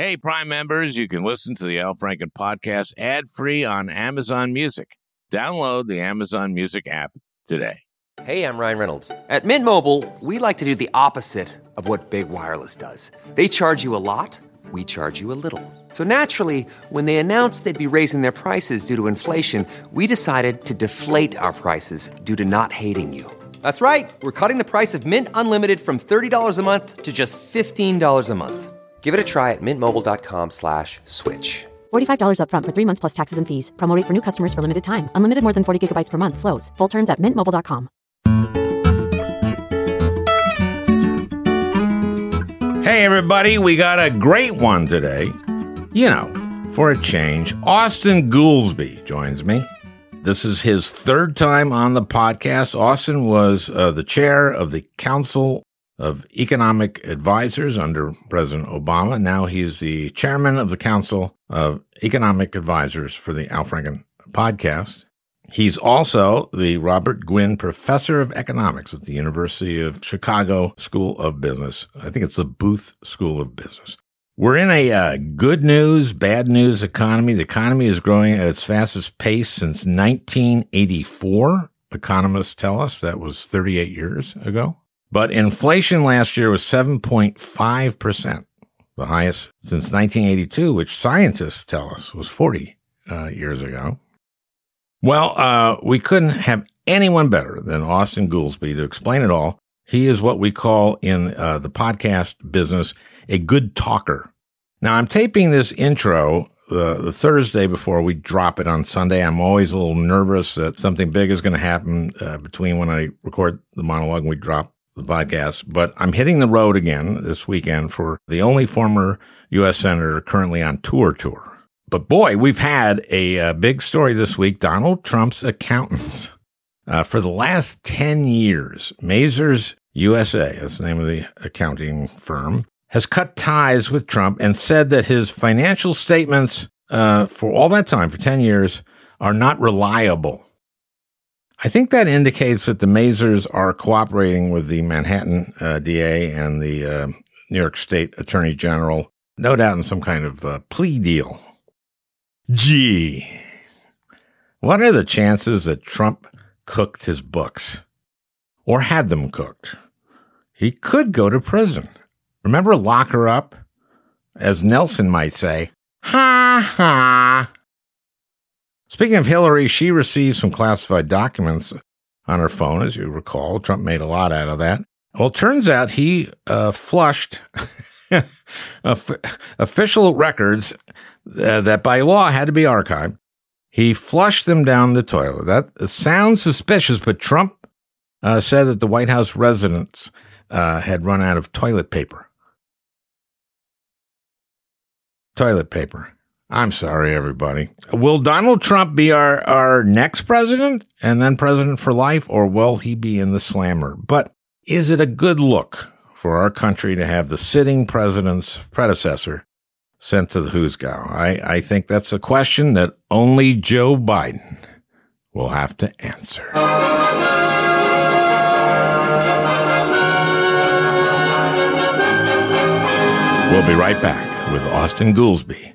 Hey, Prime members, you can listen to the Al Franken podcast ad free on Amazon Music. Download the Amazon Music app today. Hey, I'm Ryan Reynolds. At Mint Mobile, we like to do the opposite of what Big Wireless does. They charge you a lot, we charge you a little. So naturally, when they announced they'd be raising their prices due to inflation, we decided to deflate our prices due to not hating you. That's right. We're cutting the price of Mint Unlimited from $30 a month to just $15 a month. Give it a try at mintmobile.com slash switch. $45 upfront for three months plus taxes and fees. Promo rate for new customers for limited time. Unlimited more than 40 gigabytes per month. Slows. Full terms at mintmobile.com. Hey, everybody, we got a great one today. You know, for a change, Austan Goolsbee joins me. This is his third time on the podcast. Austan was uh, the chair of the Council of Economic Advisors under President Obama. Now he's the chairman of the Council of Economic Advisors for the Al Franken podcast. He's also the Robert Gwinn Professor of Economics at the University of Chicago School of Business. I think it's the Booth School of Business. We're in a uh, good news, bad news economy. The economy is growing at its fastest pace since 1984. Economists tell us that was 38 years ago. But inflation last year was 7.5%, the highest since 1982, which scientists tell us was 40 uh, years ago. Well, uh, we couldn't have anyone better than Austan Goolsbee to explain it all. He is what we call in uh, the podcast business a good talker. Now, I'm taping this intro uh, the Thursday before we drop it on Sunday. I'm always a little nervous that something big is going to happen uh, between when I record the monologue and we drop the podcast, but I'm hitting the road again this weekend for the only former U.S. Senator currently on tour tour. But boy, we've had a, a big story this week. Donald Trump's accountants. Uh, for the last 10 years, Mazars USA, that's the name of the accounting firm, has cut ties with Trump and said that his financial statements uh, for all that time, for 10 years, are not reliable. I think that indicates that the Mazars are cooperating with the Manhattan uh, DA and the uh, New York State Attorney General, no doubt in some kind of uh, plea deal. Gee, what are the chances that Trump cooked his books or had them cooked? He could go to prison. Remember, lock her up? As Nelson might say, ha ha. Speaking of Hillary, she received some classified documents on her phone, as you recall. Trump made a lot out of that. Well, turns out he uh, flushed official records uh, that by law had to be archived. He flushed them down the toilet. That sounds suspicious, but Trump uh, said that the White House residents uh, had run out of toilet paper. Toilet paper. I'm sorry, everybody. Will Donald Trump be our, our next president and then president for life, or will he be in the slammer? But is it a good look for our country to have the sitting president's predecessor sent to the Hoosgow? I, I think that's a question that only Joe Biden will have to answer. We'll be right back with Austan Goolsbee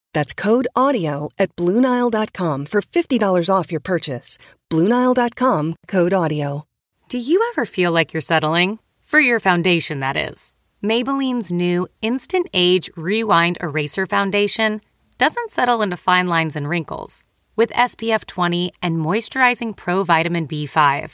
That's code AUDIO at Bluenile.com for $50 off your purchase. Bluenile.com code AUDIO. Do you ever feel like you're settling? For your foundation, that is. Maybelline's new Instant Age Rewind Eraser Foundation doesn't settle into fine lines and wrinkles. With SPF 20 and moisturizing pro vitamin B5,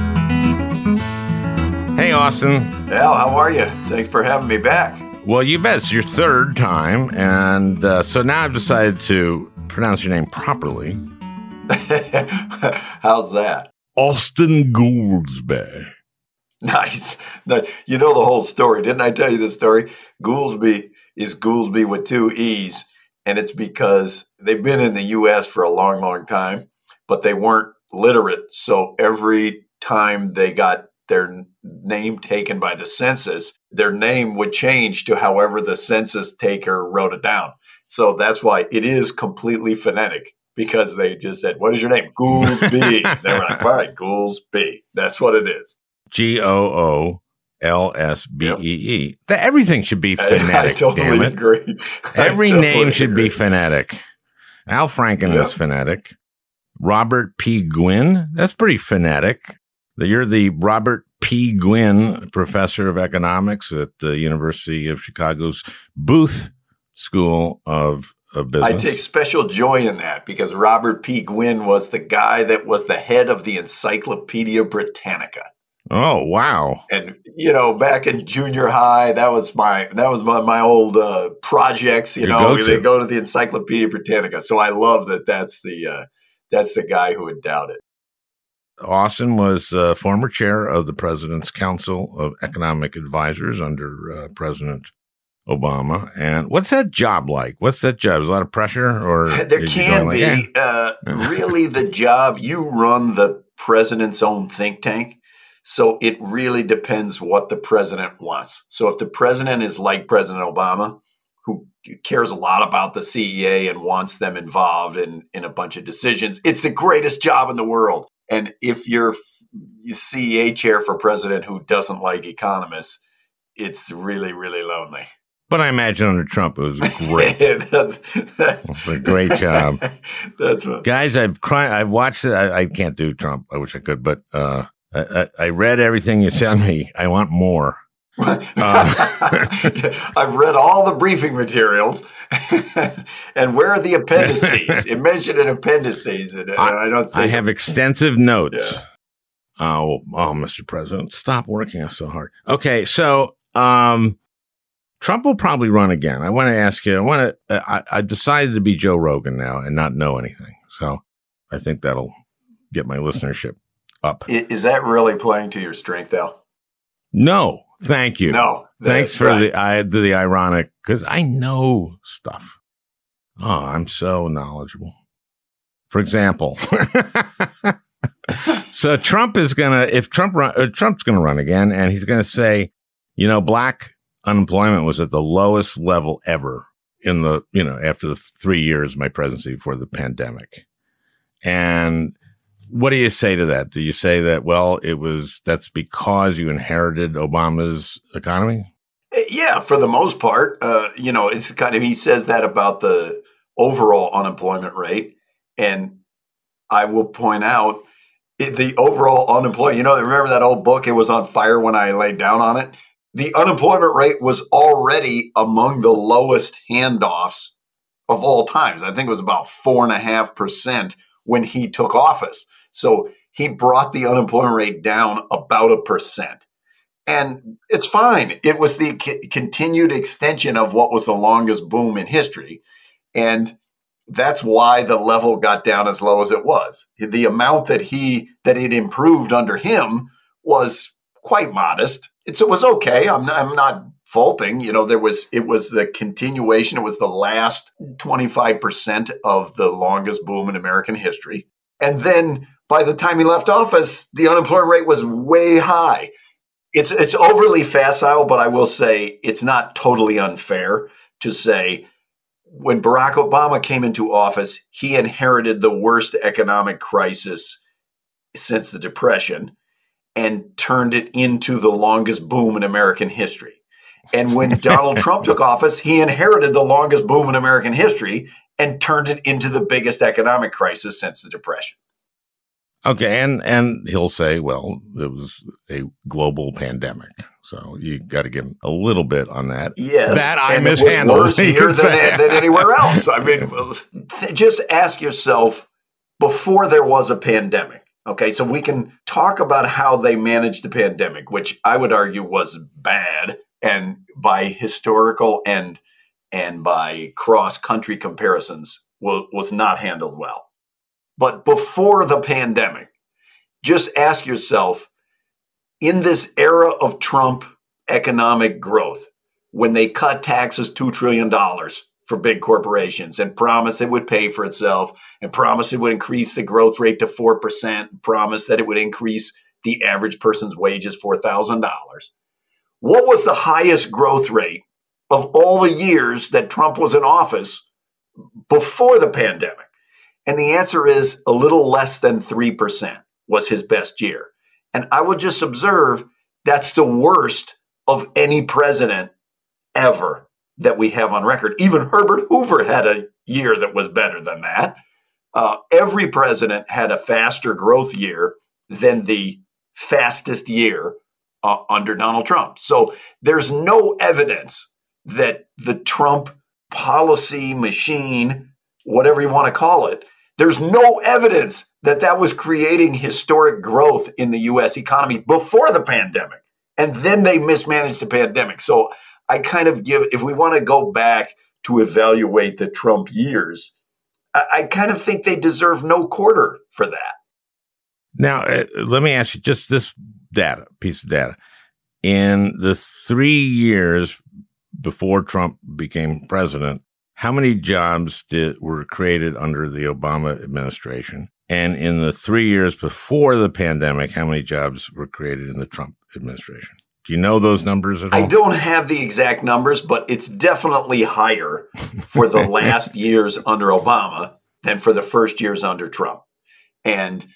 Hey, Austan. Al, how are you? Thanks for having me back. Well, you bet. It's your third time. And uh, so now I've decided to pronounce your name properly. How's that? Austan Goolsbee. Nice. You know the whole story. Didn't I tell you the story? Goolsbee is Goolsbee with two E's. And it's because they've been in the U.S. for a long, long time, but they weren't literate. So every time they got their name taken by the census, their name would change to however the census taker wrote it down. So that's why it is completely phonetic because they just said, What is your name? Goolsbee. they were like, Fine, Goolsbee. That's what it is. G O O L S B E E. Everything should be phonetic. I, I totally agree. Every totally name should agree. be phonetic. Al Franken yep. is phonetic. Robert P. Gwinn, that's pretty phonetic. You're the Robert P. Gwinn Professor of Economics at the University of Chicago's Booth School of, Business. I take special joy in that because Robert P. Gwinn was the guy that was the head of the Encyclopedia Britannica. Oh wow! And you know, back in junior high, that was my that was my, my old uh, projects. You Your know, go-to. they go to the Encyclopedia Britannica. So I love that. That's the uh, that's the guy who endowed it. Austan was uh, former chair of the President's Council of Economic Advisors under uh, President Obama. And what's that job like? What's that job? Is a lot of pressure, or there can be. Like, eh? uh, really, the job you run the president's own think tank. So it really depends what the president wants. So if the president is like President Obama, who cares a lot about the CEA and wants them involved in, in a bunch of decisions, it's the greatest job in the world. And if you're CEA chair for president who doesn't like economists, it's really, really lonely. But I imagine under Trump it was great. that's, that's a great job. that's what. Guys, I've cried. I've watched it. I, I, can't do Trump. I wish I could, but uh, I, I, read everything you sent me. I want more. Uh, I've read all the briefing materials, and where are the appendices? it mentioned an appendices, and, I, I, don't. I have extensive notes. Yeah. Oh, oh, Mr. President, stop working us so hard. Okay, so um, Trump will probably run again. I want to ask you. I want to. I, I decided to be Joe Rogan now and not know anything. So I think that'll get my listenership up. Is that really playing to your strength, Al? No, thank you. No, thanks for right. the I, the, ironic because I know stuff. Oh, I'm so knowledgeable. For example, so Trump is gonna if Trump run, uh, Trump's gonna run again, and he's gonna say, you know, black unemployment was at the lowest level ever in the you know after the three years of my presidency before the pandemic, and what do you say to that? Do you say that, well, it was, that's because you inherited Obama's economy? Eh, yeah, for the most part. Uh, you know, it's kind of, he says that about the overall unemployment rate. And I will point out it, the overall unemployment, you know, remember that old book? It was on fire when I laid down on it. The unemployment rate was already among the lowest handoffs of all times. I think it was about four and a half percent when he took office. So he brought the unemployment rate down about a percent. And it's fine. It was the c- continued extension of what was the longest boom in history. And that's why the level got down as low as it was. The amount that he that it improved under him was quite modest. It's, it was okay. I'm not, I'm not faulting. You know, there was it was the continuation. It was the last 25% of the longest boom in American history. And then by the time he left office, the unemployment rate was way high. It's it's overly facile, but I will say it's not totally unfair to say when Barack Obama came into office, he inherited the worst economic crisis since the Depression and turned it into the longest boom in American history. And when Donald Trump took office, he inherited the longest boom in American history and turned it into the biggest economic crisis since the Depression. Okay, and and he'll say, well, it was a global pandemic, so you got to give him a little bit on that. Yes, that I and mishandled. worse here than, than anywhere else. I mean, th- just ask yourself before there was a pandemic. Okay, so we can talk about how they managed the pandemic, which I would argue was bad, and by historical and and by cross country comparisons was, was not handled well. But before the pandemic, just ask yourself in this era of Trump economic growth, when they cut taxes $2 trillion for big corporations and promised it would pay for itself and promised it would increase the growth rate to 4%, promised that it would increase the average person's wages $4,000. What was the highest growth rate of all the years that Trump was in office before the pandemic? And the answer is a little less than 3% was his best year. And I will just observe that's the worst of any president ever that we have on record. Even Herbert Hoover had a year that was better than that. Uh, every president had a faster growth year than the fastest year uh, under Donald Trump. So there's no evidence that the Trump policy machine, whatever you want to call it, there's no evidence that that was creating historic growth in the US economy before the pandemic. And then they mismanaged the pandemic. So I kind of give, if we want to go back to evaluate the Trump years, I, I kind of think they deserve no quarter for that. Now, uh, let me ask you just this data, piece of data. In the three years before Trump became president, how many jobs did, were created under the Obama administration? And in the three years before the pandemic, how many jobs were created in the Trump administration? Do you know those numbers at all? I don't have the exact numbers, but it's definitely higher for the last years under Obama than for the first years under Trump. And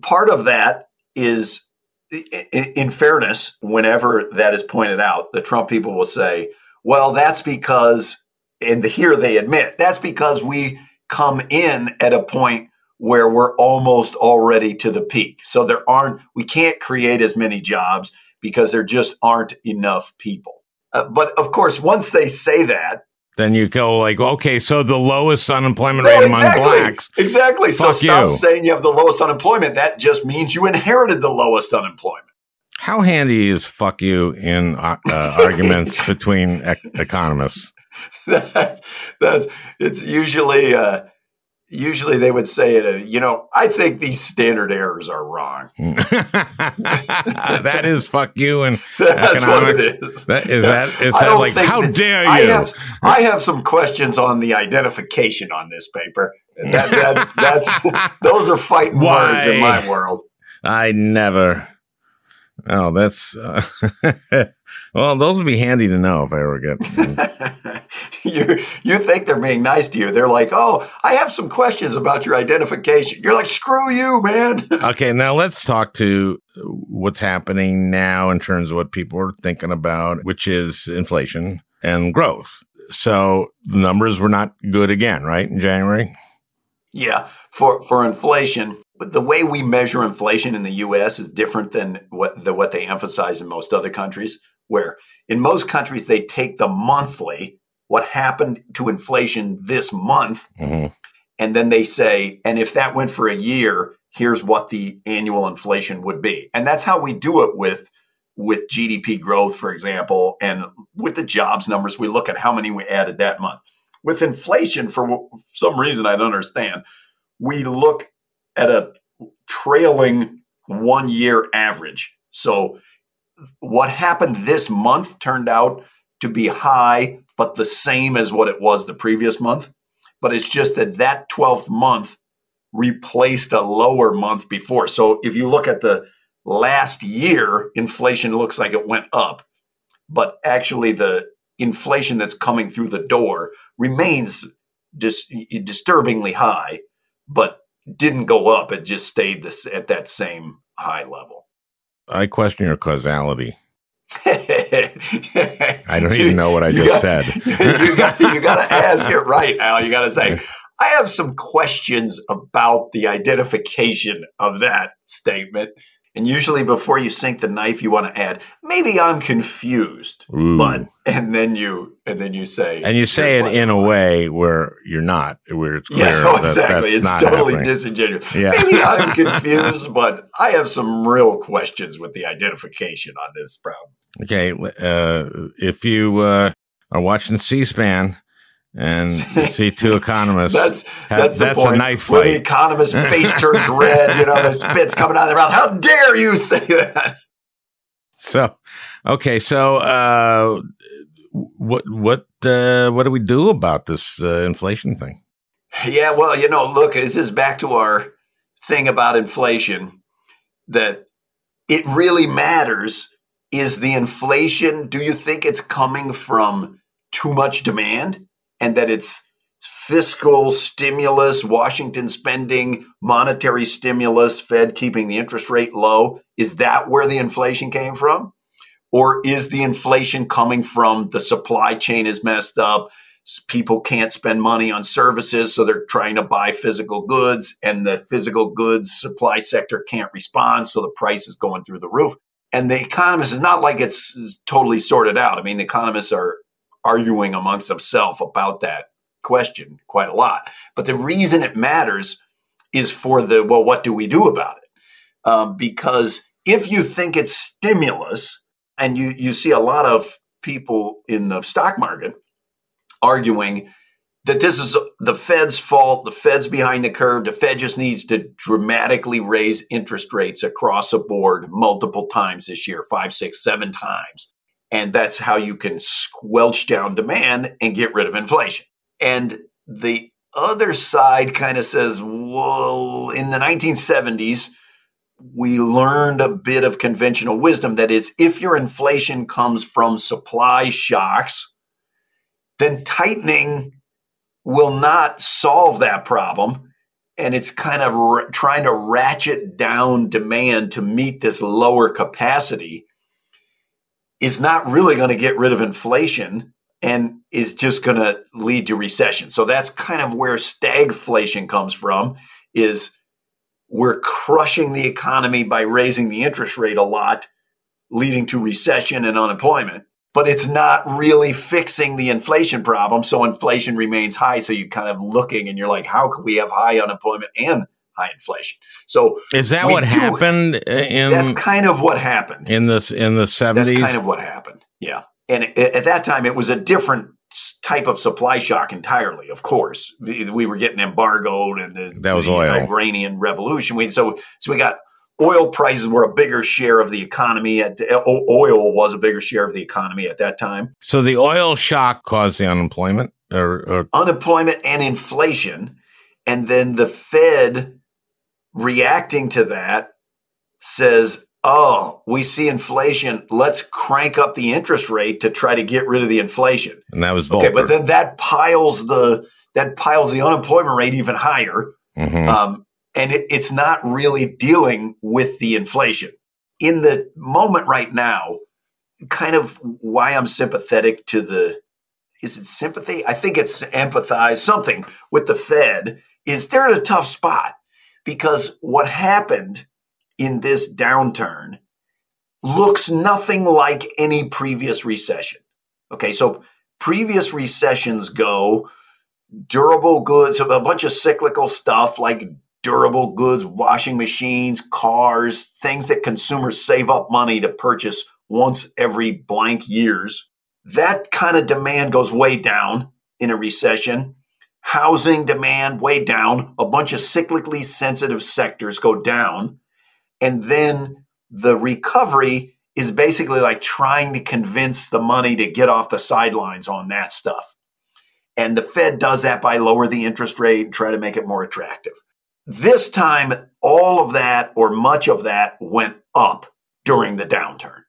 part of that is, in fairness, whenever that is pointed out, the Trump people will say, well, that's because, and here they admit, that's because we come in at a point where we're almost already to the peak. So there aren't, we can't create as many jobs because there just aren't enough people. Uh, but of course, once they say that, then you go like, okay, so the lowest unemployment no, rate exactly, among blacks. Exactly. So Fuck stop you. saying you have the lowest unemployment. That just means you inherited the lowest unemployment. How handy is fuck you in uh, uh, arguments between ec- economists? that, that's it's usually uh, usually they would say it. Uh, you know, I think these standard errors are wrong. that is fuck you and That's what it economics. is. That is that is that like how that- dare you? I have I have some questions on the identification on this paper. That, that's that's those are fighting words in my world. I never. Oh, that's uh, well. Those would be handy to know if I ever get. you you think they're being nice to you? They're like, "Oh, I have some questions about your identification." You're like, "Screw you, man." okay, now let's talk to what's happening now in terms of what people are thinking about, which is inflation and growth. So the numbers were not good again, right? In January. Yeah, for for inflation, but the way we measure inflation in the U.S. is different than what the what they emphasize in most other countries. Where in most countries they take the monthly, what happened to inflation this month, Mhm. and then they say, and if that went for a year, here's what the annual inflation would be, and that's how we do it with with GDP growth, for example, and with the jobs numbers. We look at how many we added that month. With inflation, for some reason I don't understand, we look at a trailing one year average. So what happened this month turned out to be high, but the same as what it was the previous month. But it's just that that 12th month replaced a lower month before. So if you look at the last year, inflation looks like it went up, but actually the inflation that's coming through the door remains dis- disturbingly high, but didn't go up. It just stayed this at that same high level. I question your causality. I don't even know what I just said. you got you got to ask it right, Al. You got to say, I have some questions about the identification of that statement. And usually, before you sink the knife, you want to add, "Maybe I'm confused," Ooh. but and then you and then you say, and you say it in a why." way where you're not, where it's clear. Yeah, no, that exactly. It's totally happening. disingenuous. Yeah. Maybe I'm confused, but I have some real questions with the identification on this problem. Okay, uh, if you uh, are watching C-SPAN and you see two economists, That's have- that's, the that's a knife fight. When the fight. economist's face turns red, you know, the spit's coming out of their mouth. How dare you say that? So, okay, so uh, what what uh, what do we do about this uh, inflation thing? Yeah, well, you know, look, this is back to our thing about inflation that it really matters is the inflation, do you think it's coming from too much demand and that it's fiscal stimulus, Washington spending, monetary stimulus, Fed keeping the interest rate low? Is that where the inflation came from? Or is the inflation coming from the supply chain is messed up? people can't spend money on services, so they're trying to buy physical goods, and the physical goods supply sector can't respond, so the price is going through the roof. And the economists, is not like it's totally sorted out. I mean, the economists are arguing amongst themselves about that question quite a lot. But the reason it matters is for the, well, what do we do about it? Um, because if you think it's stimulus, and you, you see a lot of people in the stock market arguing that this is the Fed's fault. The Fed's behind the curve. The Fed just needs to dramatically raise interest rates across the board multiple times this year five, six, seven times. And that's how you can squelch down demand and get rid of inflation. And the other side kind of says, well, in the 1970s, we learned a bit of conventional wisdom. That is, if your inflation comes from supply shocks, then tightening will not solve that problem. And it's kind of r- trying to ratchet down demand to meet this lower capacity is not really going to get rid of inflation and is just going to lead to recession. So that's kind of where stagflation comes from is we're crushing the economy by raising the interest rate a lot, leading to recession and unemployment but it's not really fixing the inflation problem. So inflation remains high. So you're kind of looking and you're like, how could we have high unemployment and high inflation? So Is that what do- happened uh, in that's kind of what happened. in this in the That's seventies? kind of what happened. Yeah. And at that time, it was a different type of supply shock entirely, of course. We were getting embargoed and the, That was the oil. Iranian revolution. We, so, so we got oil prices were a bigger share of the economy. At the, oil was a bigger share of the economy at that time. so the oil shock caused the unemployment, or, or unemployment and inflation. And then the Fed reacting to that says, oh, we see inflation. Let's crank up the interest rate to try to get rid of the inflation. and that was Okay, but then that piles the that piles the unemployment rate even higher. Mhm. Um, and it, it's not really dealing with the inflation. In the moment right now, kind of why I'm sympathetic to the is it sympathy? I think it's empathize something with the Fed is they're in a tough spot because what happened in this downturn looks nothing like any previous recession. Okay, so previous recessions go durable goods, a bunch of cyclical stuff like durable goods, washing machines, cars, things that consumers save up money to purchase once every blank years. That kind of demand goes way down in a recession. Housing demand way down. A bunch of cyclically sensitive sectors go down. And then the recovery is basically like trying to convince the money to get off the sidelines on that stuff. And the Fed does that by lower the interest rate and try to make it more attractive. This time, all of that or much of that went up during the downturn.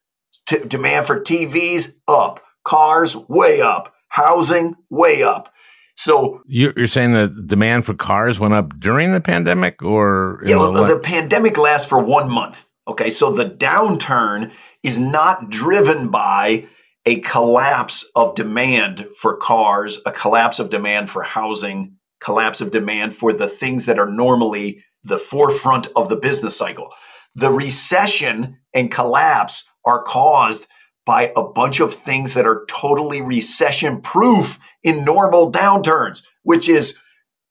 T- demand for TVs up, cars way up, housing way up. So You- You're saying the demand for cars went up during the pandemic, or yeah, well, the, the, the pandemic lasts for one month. Okay, so the downturn is not driven by a collapse of demand for cars, a collapse of demand for housing, collapse of demand for the things that are normally the forefront of the business cycle. The recession and collapse are caused by a bunch of things that are totally recession proof in normal downturns, which is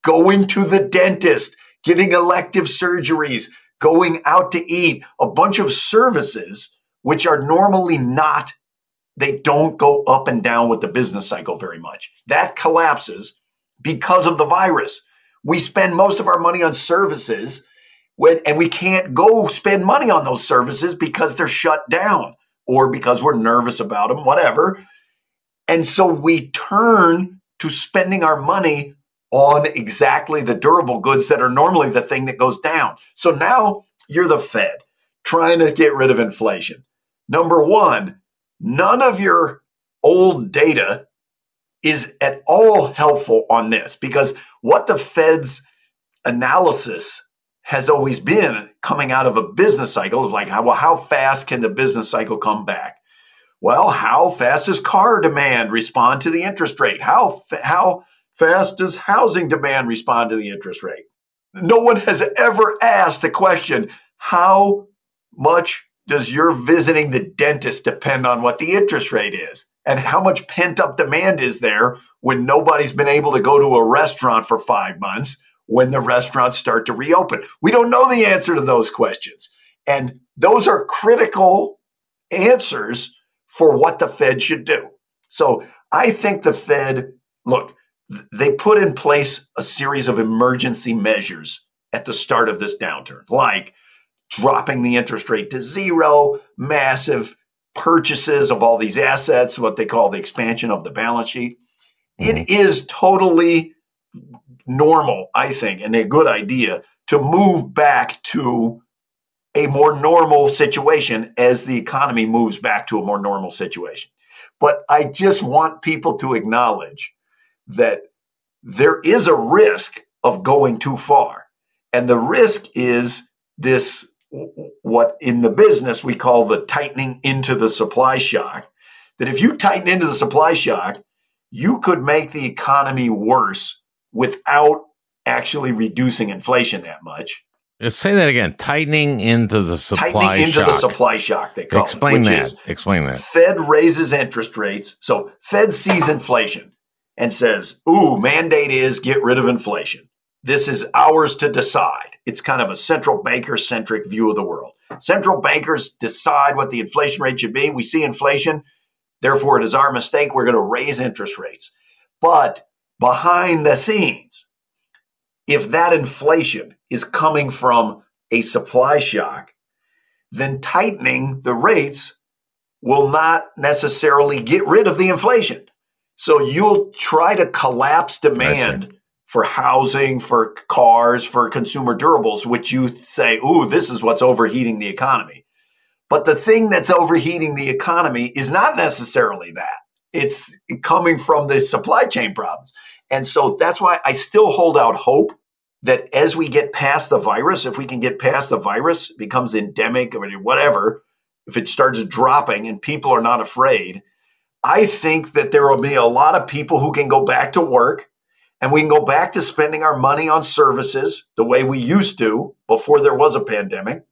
going to the dentist, getting elective surgeries, going out to eat, a bunch of services which are normally not, they don't go up and down with the business cycle very much. That collapses because of the virus. We spend most of our money on services when, and we can't go spend money on those services because they're shut down or because we're nervous about them, whatever. And so we turn to spending our money on exactly the durable goods that are normally the thing that goes down. So now you're the Fed trying to get rid of inflation. Number one, none of your old data is at all helpful on this because what the Fed's analysis has always been coming out of a business cycle is like, how, well, how fast can the business cycle come back? Well, how fast does car demand respond to the interest rate? How, how fast does housing demand respond to the interest rate? No one has ever asked the question, how much does your visiting the dentist depend on what the interest rate is? And how much pent up demand is there when nobody's been able to go to a restaurant for five months when the restaurants start to reopen? We don't know the answer to those questions. And those are critical answers for what the Fed should do. So I think the Fed, look, they put in place a series of emergency measures at the start of this downturn, like dropping the interest rate to zero, massive purchases of all these assets, what they call the expansion of the balance sheet. Mm-hmm. It is totally normal, I think, and a good idea to move back to a more normal situation as the economy moves back to a more normal situation. But I just want people to acknowledge that there is a risk of going too far. And the risk is this what in the business we call the tightening into the supply shock. That if you tighten into the supply shock, you could make the economy worse without actually reducing inflation that much. Say that again. Tightening into the supply tightening into shock. the supply shock. They call Explain it, that. Explain that. Fed raises interest rates. So Fed sees inflation and says, "Ooh, mandate is get rid of inflation. This is ours to decide." It's kind of a central banker centric view of the world. Central bankers decide what the inflation rate should be. We see inflation, therefore, it is our mistake. We're going to raise interest rates. But behind the scenes, if that inflation is coming from a supply shock, then tightening the rates will not necessarily get rid of the inflation. So you'll try to collapse demand for housing, for cars, for consumer durables, which you say, ooh, this is what's overheating the economy. But the thing that's overheating the economy is not necessarily that. It's coming from the supply chain problems. And so that's why I still hold out hope that as we get past the virus, if we can get past the virus, becomes endemic or whatever, if it starts dropping and people are not afraid, I think that there will be a lot of people who can go back to work and we can go back to spending our money on services the way we used to before there was a pandemic.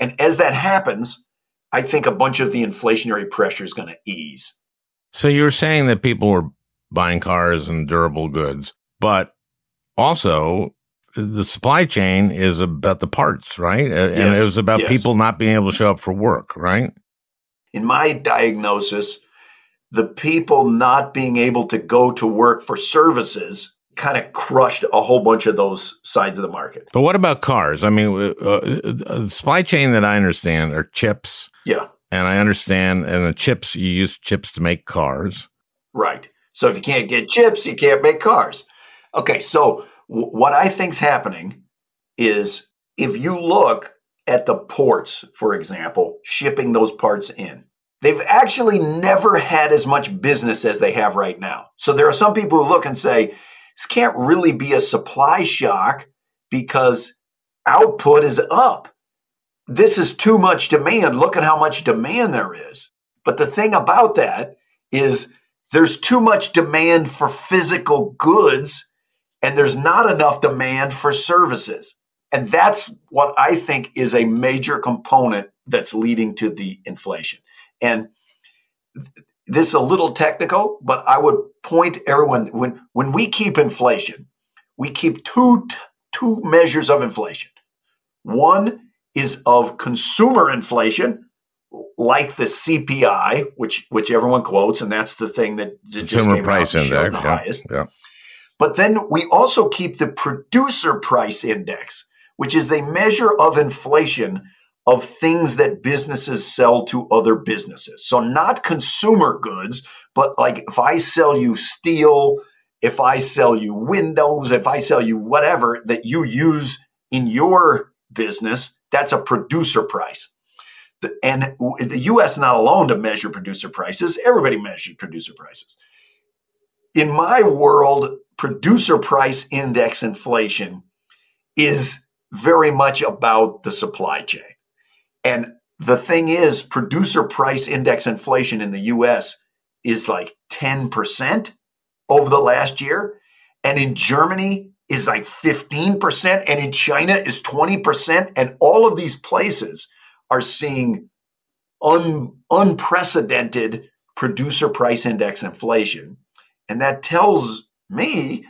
And as that happens, I think a bunch of the inflationary pressure is going to ease. So you're saying that people were buying cars and durable goods, but also the supply chain is about the parts, right? And yes, it was about yes. people not being able to show up for work, right? In my diagnosis, the people not being able to go to work for services kind of crushed a whole bunch of those sides of the market. But what about cars? I mean, uh, uh, the supply chain that I understand are chips. Yeah. And I understand, and the chips, you use chips to make cars. Right. So if you can't get chips, you can't make cars. Okay. So what I think's happening is if you look at the ports, for example, shipping those parts in, they've actually never had as much business as they have right now. So there are some people who look and say, this can't really be a supply shock because output is up. This is too much demand. Look at how much demand there is. But the thing about that is there's too much demand for physical goods and there's not enough demand for services. And that's what I think is a major component that's leading to the inflation. And this is a little technical, but I would point everyone when when we keep inflation, we keep two two measures of inflation. One is of consumer inflation, like the CPI, which which everyone quotes, and that's the thing that consumer price index, the yeah, highest. yeah. But then we also keep the producer price index, which is a measure of inflation of things that businesses sell to other businesses. So not consumer goods, but like if I sell you steel, if I sell you windows, if I sell you whatever that you use in your business, that's a producer price. And the US is not alone to measure producer prices. Everybody measures producer prices. In my world, producer price index inflation is very much about the supply chain. And the thing is, producer price index inflation in the US is like 10% over the last year. And in Germany is like 15%. And in China is 20%. And all of these places are seeing un, unprecedented producer price index inflation. And that tells me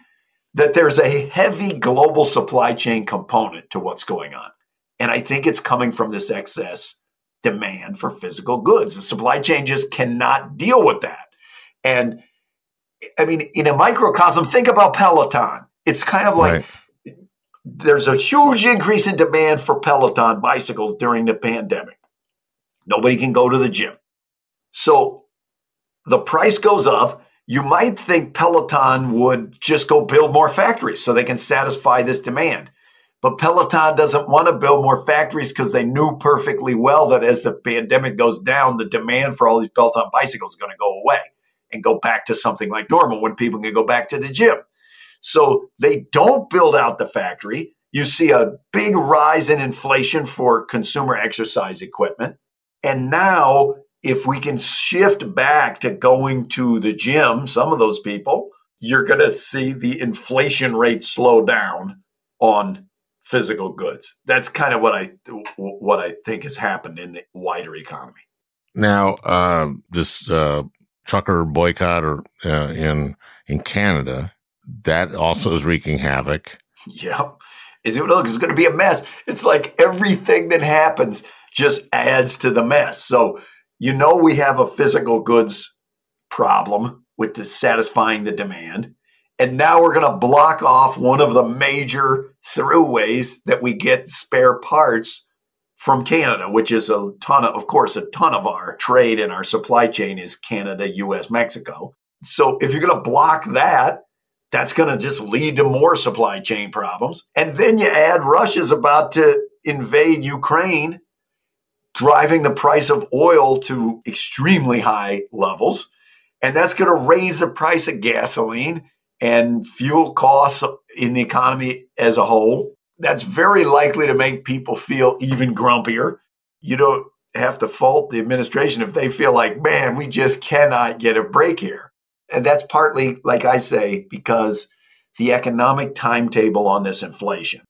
that there's a heavy global supply chain component to what's going on. And I think it's coming from this excess demand for physical goods. The supply chain just cannot deal with that. And I mean, in a microcosm, think about Peloton. It's kind of like right. there's a huge increase in demand for Peloton bicycles during the pandemic. Nobody can go to the gym. So the price goes up. You might think Peloton would just go build more factories so they can satisfy this demand. But Peloton doesn't want to build more factories because they knew perfectly well that as the pandemic goes down, the demand for all these Peloton bicycles is going to go away and go back to something like normal when people can go back to the gym. So they don't build out the factory. You see a big rise in inflation for consumer exercise equipment. And now, if we can shift back to going to the gym, some of those people, you're going to see the inflation rate slow down on physical goods. That's kind of what I what I think has happened in the wider economy. Now, uh, this uh, trucker boycott or uh, in in Canada that also is wreaking havoc. Yeah, is it look? It's going to be a mess. It's like everything that happens just adds to the mess. So you know we have a physical goods problem with the satisfying the demand. And now we're going to block off one of the major throughways that we get spare parts from Canada, which is a ton of, of course, a ton of our trade and our supply chain is Canada, US, Mexico. So if you're going to block that, that's going to just lead to more supply chain problems. And then you add Russia's about to invade Ukraine, driving the price of oil to extremely high levels. And that's going to raise the price of gasoline and fuel costs in the economy as a whole. That's very likely to make people feel even grumpier. You don't have to fault the administration if they feel like, man, we just cannot get a break here. And that's partly, like I say, because the economic timetable on this inflation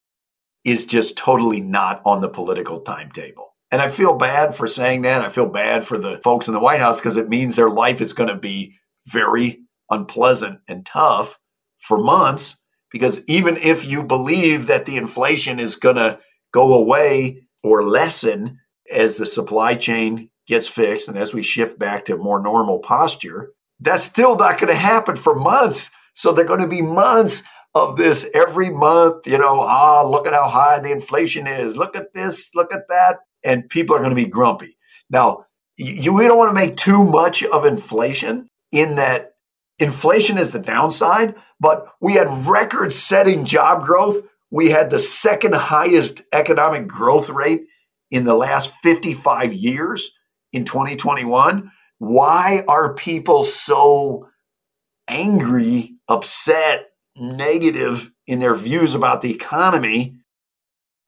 is just totally not on the political timetable. And I feel bad for saying that. I feel bad for the folks in the White House because it means their life is going to be very unpleasant and tough for months. Because even if you believe that the inflation is going to go away or lessen as the supply chain gets fixed and as we shift back to more normal posture, that's still not going to happen for months. So they're going to be months of this every month, you know, ah, look at how high the inflation is. Look at this, look at that. And people are going to be grumpy. Now, you, don't want to make too much of inflation in that inflation is the downside, but we had record setting job growth. We had the second highest economic growth rate in the last 55 years in 2021. Why are people so angry, upset, negative in their views about the economy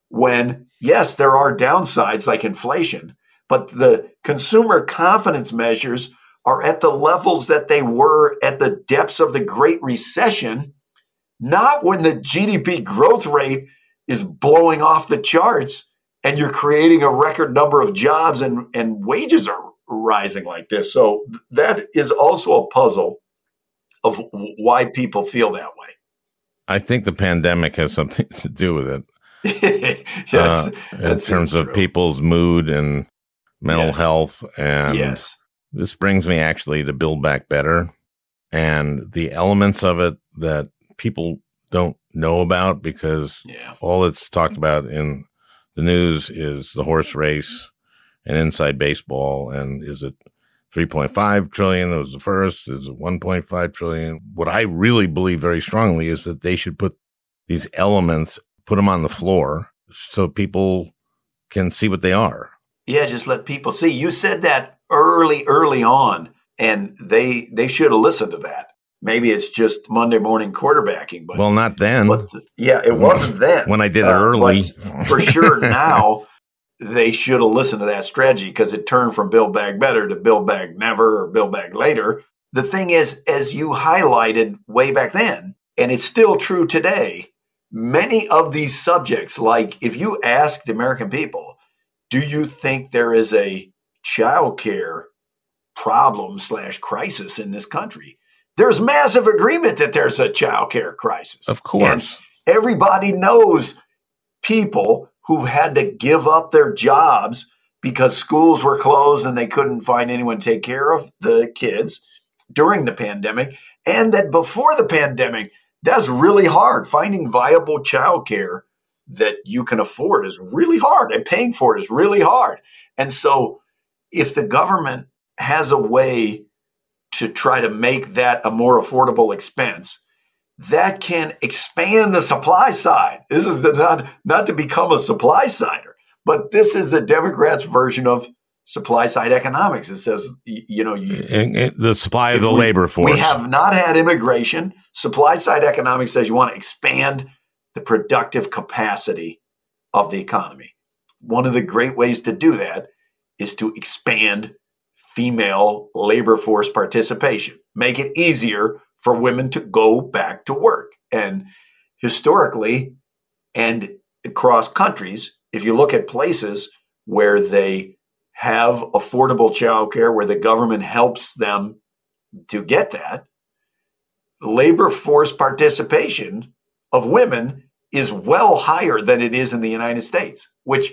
when, yes, there are downsides like inflation, but the consumer confidence measures are at the levels that they were at the depths of the Great Recession not when the GDP growth rate is blowing off the charts and you're creating a record number of jobs and, and wages are rising like this. So that is also a puzzle of why people feel that way. I think the pandemic has something to do with it. uh, in terms of people's mood and mental yes. health. And yes. this brings me actually to Build Back Better and the elements of it that people don't know about because yeah. all it's talked about in the news is the horse race and inside baseball. And is it 3.5 trillion? That was the first. Is it 1.5 trillion? What I really believe very strongly is that they should put these elements, put them on the floor so people can see what they are. Yeah, just let people see. You said that early, early on, and they they should have listened to that. Maybe it's just Monday morning quarterbacking, but well, not then. But yeah, it wasn't then when I did it uh, early. for sure, now they should have listened to that strategy because it turned from Build Back Better to Build Back Never or Build Back Later. The thing is, as you highlighted way back then, and it's still true today, many of these subjects, like if you ask the American people, do you think there is a child care problem slash crisis in this country? There's massive agreement that there's a child care crisis. Of course. And everybody knows people who've had to give up their jobs because schools were closed and they couldn't find anyone to take care of the kids during the pandemic. And that before the pandemic, that's really hard. Finding viable childcare that you can afford is really hard, and paying for it is really hard. And so, if the government has a way to try to make that a more affordable expense, that can expand the supply side. This is not, not to become a supply sider, but this is the Democrats' version of supply side economics. It says, you know, you, the supply of the we, labor force. We have not had immigration. Supply side economics says you want to expand the productive capacity of the economy. One of the great ways to do that is to expand female labor force participation, make it easier for women to go back to work. And historically and across countries, if you look at places where they have affordable childcare, where the government helps them to get that, labor force participation of women is well higher than it is in the United States, which,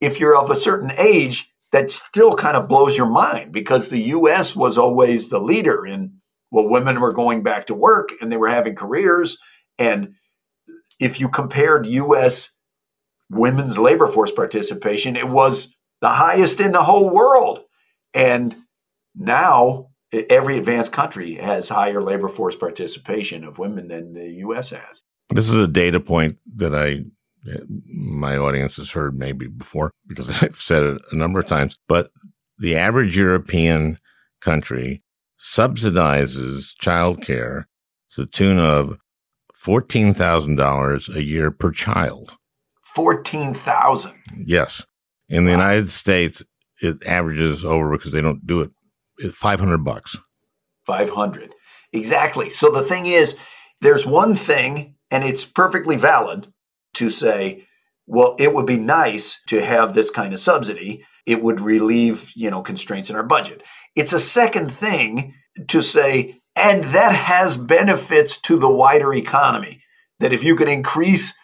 if you're of a certain age, that still kind of blows your mind because the US was always the leader in well, women were going back to work and they were having careers. And if you compared US women's labor force participation, it was the highest in the whole world. And now every advanced country has higher labor force participation of women than the US has. This is a data point that I eh, my audience has heard maybe before because I've said it a number of times, but the average European country subsidizes childcare to the tune of $14,000 a year per child. 14,000. Yes. In the wow. United States, it averages over because they don't do it 500 bucks. 500. Exactly. So the thing is, there's one thing, and it's perfectly valid to say, well, it would be nice to have this kind of subsidy. It would relieve, you know, constraints in our budget. It's a second thing to say, and that has benefits to the wider economy. That if you can increase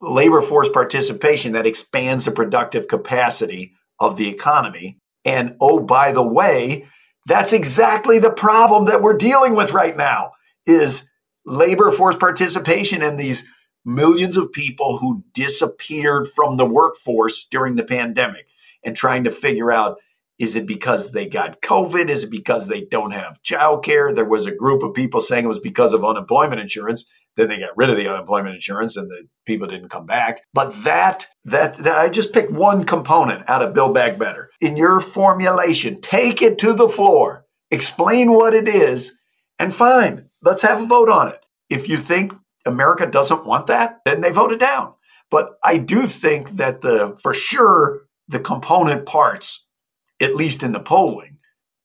labor force participation, that expands the productive capacity of the economy. And oh, by the way, that's exactly the problem that we're dealing with right now is labor force participation and these millions of people who disappeared from the workforce during the pandemic and trying to figure out is it because they got COVID? Is it because they don't have childcare? There was a group of people saying it was because of unemployment insurance. Then they got rid of the unemployment insurance and the people didn't come back. But that that that I just picked one component out of Build Back Better. In your formulation, take it to the floor, explain what it is, and fine, let's have a vote on it. If you think America doesn't want that, then they vote it down. But I do think that the for sure the component parts at least in the polling,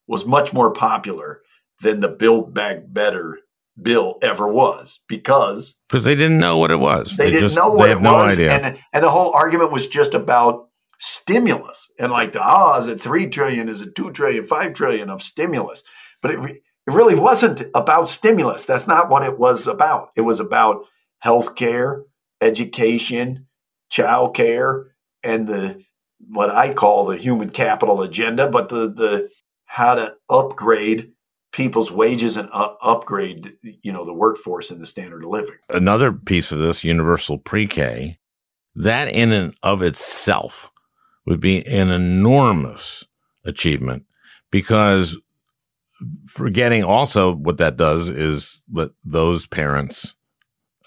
was much more popular than the Build Back Better bill ever was because because they didn't know what it was. they, didn't just- know what it no was, idea. and and the whole argument was just about stimulus and like the ah, is it three trillion? Is it two trillion? Five trillion of stimulus? But it re- it really wasn't about stimulus. That's not what it was about. It was about health care, education, child care, and the what I call the human capital agenda, but the the how to upgrade people's wages and uh, upgrade you know the workforce and the standard of living. Another piece of this universal pre-K, that in and of itself would be an enormous achievement because forgetting also what that does is let those parents,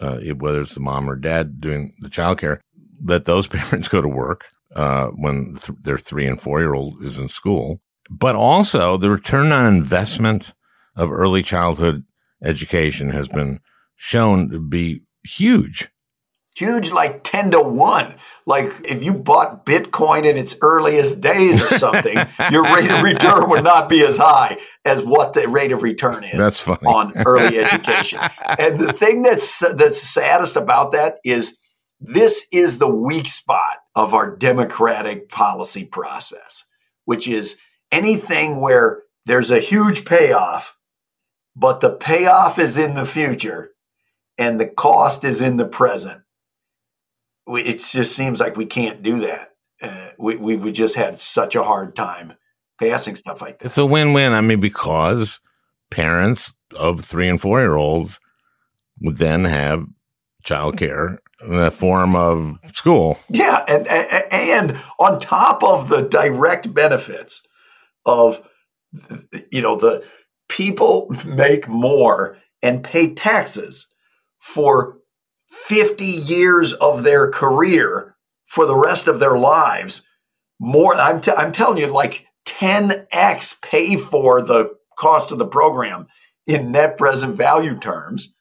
uh, whether it's the mom or dad doing the childcare, let those parents go to work uh, when th- their three and four year old is in school. But also the return on investment of early childhood education has been shown to be huge. huge like 10 to 1 like if you bought bitcoin in its earliest days or something your rate of return would not be as high as what the rate of return is That's funny. on early education and the thing that's that's saddest about that is this is the weak spot of our democratic policy process which is anything where there's a huge payoff but the payoff is in the future and the cost is in the present it just seems like we can't do that. Uh, we, we've just had such a hard time passing stuff like that. It's a win win. I mean, because parents of three and four year olds would then have childcare in the form of school. Yeah, and, and and on top of the direct benefits of you know the people make more and pay taxes for 50 years of their career for the rest of their lives more. I'm, t- I'm telling you like 10x pay for the cost of the program in net present value terms.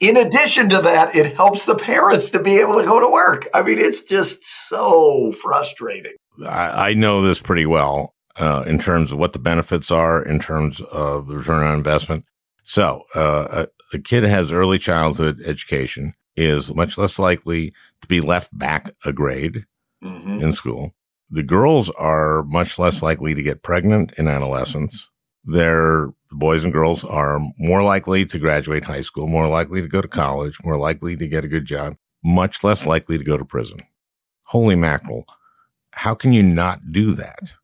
In addition to that it helps the parents to be able to go to work. I mean it's just so frustrating. I, I know this pretty well uh, in terms of what the benefits are, in terms of the return on investment. So, uh, a, a kid has early childhood education is much less likely to be left back a grade Mhm. in school. The girls are much less likely to get pregnant in adolescence. Their boys and girls are more likely to graduate high school, more likely to go to college, more likely to get a good job, much less likely to go to prison. Holy mackerel. How can you not do that?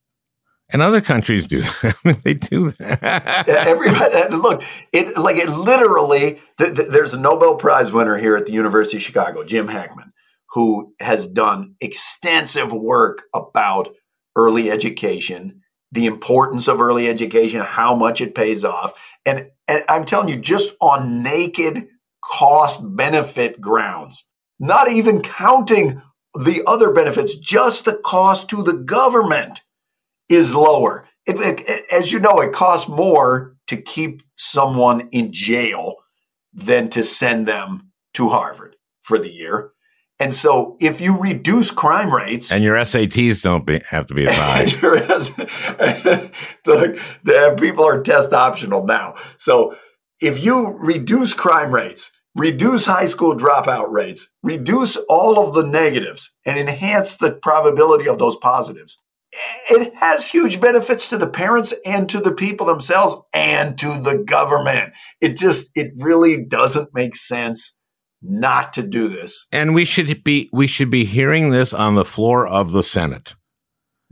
And other countries do that. I mean, they do that. everybody uh, look it like it literally th- th- there's a nobel prize winner here at the university of chicago jim heckman who has done extensive work about early education the importance of early education how much it pays off and, and i'm telling you just on naked cost benefit grounds not even counting the other benefits just the cost to the government is lower. It, it- as you know, it costs more to keep someone in jail than to send them to Harvard for the year. And so, if you reduce crime rates, and your SATs don't be, have to be as high. the, the people are test optional now. So, if you reduce crime rates, reduce high school dropout rates, reduce all of the negatives, and enhance the probability of those positives, it has huge benefits to the parents and to the people themselves and to the government. It just, it really doesn't make sense not to do this. And we should be we should be hearing this on the floor of the Senate.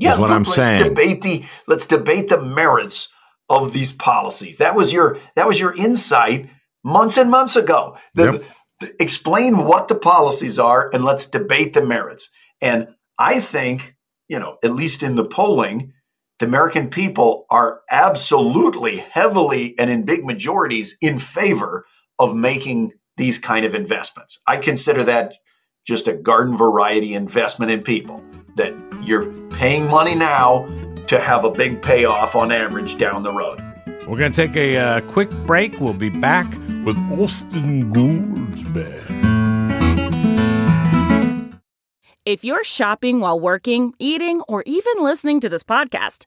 is what I'm let's saying. Debate the let's debate the merits of these policies. That was your that was your insight months and months ago. The- Yep. explain what the policies are and let's debate the merits. And I think, you know, at least in the polling, the American people are absolutely heavily and in big majorities in favor of making these kind of investments. I consider that just a garden variety investment in people that you're paying money now to have a big payoff on average down the road. We're going to take a uh, quick break. We'll be back with Austan Goolsbee. If you're shopping while working, eating, or even listening to this podcast,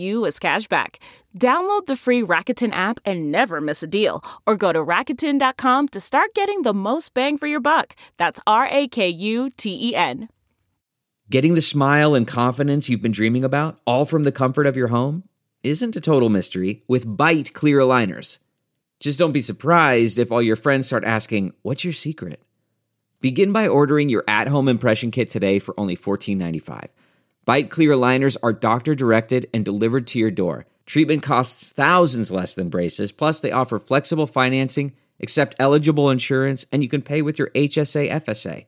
as cashback. Download the free Rakuten app and never miss a deal, or go to Rakuten.com to start getting the most bang for your buck. That's R A K U T E N. Getting the smile and confidence you've been dreaming about, all from the comfort of your home, isn't a total mystery with Byte Clear Aligners. Just don't be surprised if all your friends start asking, What's your secret? Begin by ordering your at home impression kit today for only $14.95. Byte Clear Aligners are doctor directed and delivered to your door. Treatment costs thousands less than braces, plus, they offer flexible financing, accept eligible insurance, and you can pay with your HSA FSA.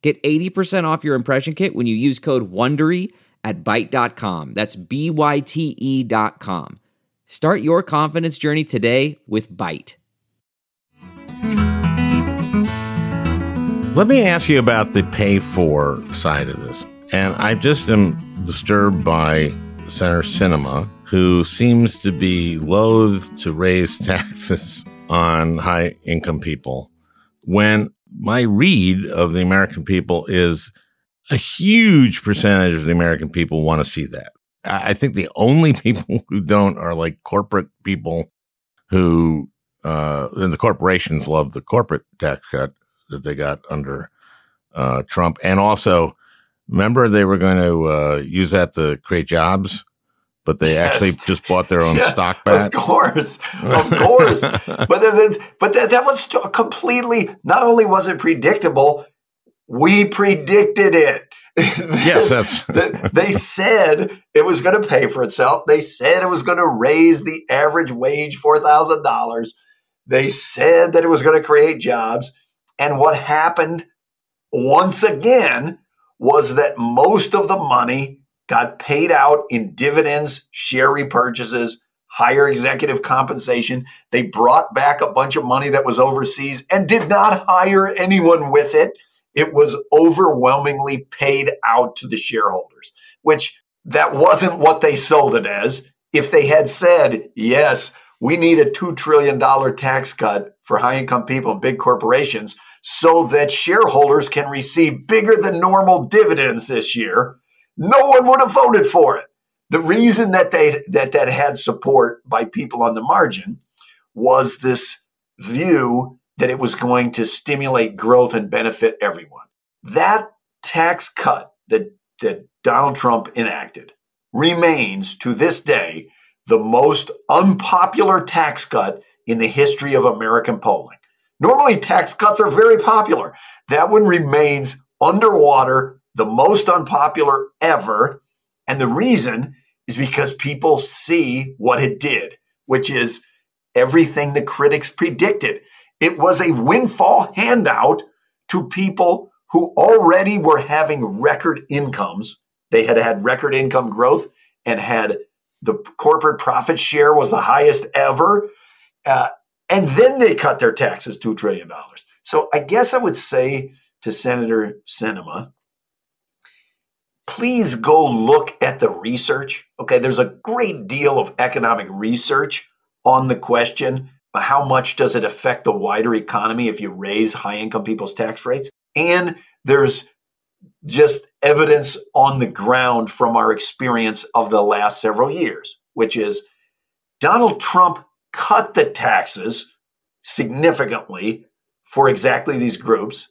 Get 80% off your impression kit when you use code WONDERY at Byte.com. That's B-Y-T-E dot com. Start your confidence journey today with Byte. Let me ask you about the pay for side of this. And I just am disturbed by Senator Sinema, who seems to be loath to raise taxes on high income people when my read of the American people is a huge percentage of the American people want to see that. I think the only people who don't are like corporate people who, uh, and the corporations love the corporate tax cut that they got under uh, Trump. And also, remember they were going to uh, use that to create jobs, but they yes. actually just bought their own yeah, stock back. Of course, of course. but then, but that, that was completely. Not only was it predictable, we predicted it. yes, that's. they said it was going to pay for itself. They said it was going to raise the average wage four thousand dollars. They said that it was going to create jobs. And what happened once again was that most of the money got paid out in dividends, share repurchases, higher executive compensation. They brought back a bunch of money that was overseas and did not hire anyone with it. It was overwhelmingly paid out to the shareholders, which that wasn't what they sold it as. If they had said, yes, we need a $2 trillion tax cut for high income people and big corporations, so that shareholders can receive bigger than normal dividends this year, no one would have voted for it. The reason that they that that had support by people on the margin was this view that it was going to stimulate growth and benefit everyone. That tax cut that that Donald Trump enacted remains to this day the most unpopular tax cut in the history of American polling. Normally, tax cuts are very popular. That one remains underwater, the most unpopular ever. And the reason is because people see what it did, which is everything the critics predicted. It was a windfall handout to people who already were having record incomes. They had had record income growth and had the corporate profit share was the highest ever. Uh, and then they cut their taxes $2 trillion. So I guess I would say to Senator Sinema, please go look at the research. Okay, there's a great deal of economic research on the question how much does it affect the wider economy if you raise high income people's tax rates? And there's just evidence on the ground from our experience of the last several years, which is Donald Trump cut the taxes significantly for exactly these groups.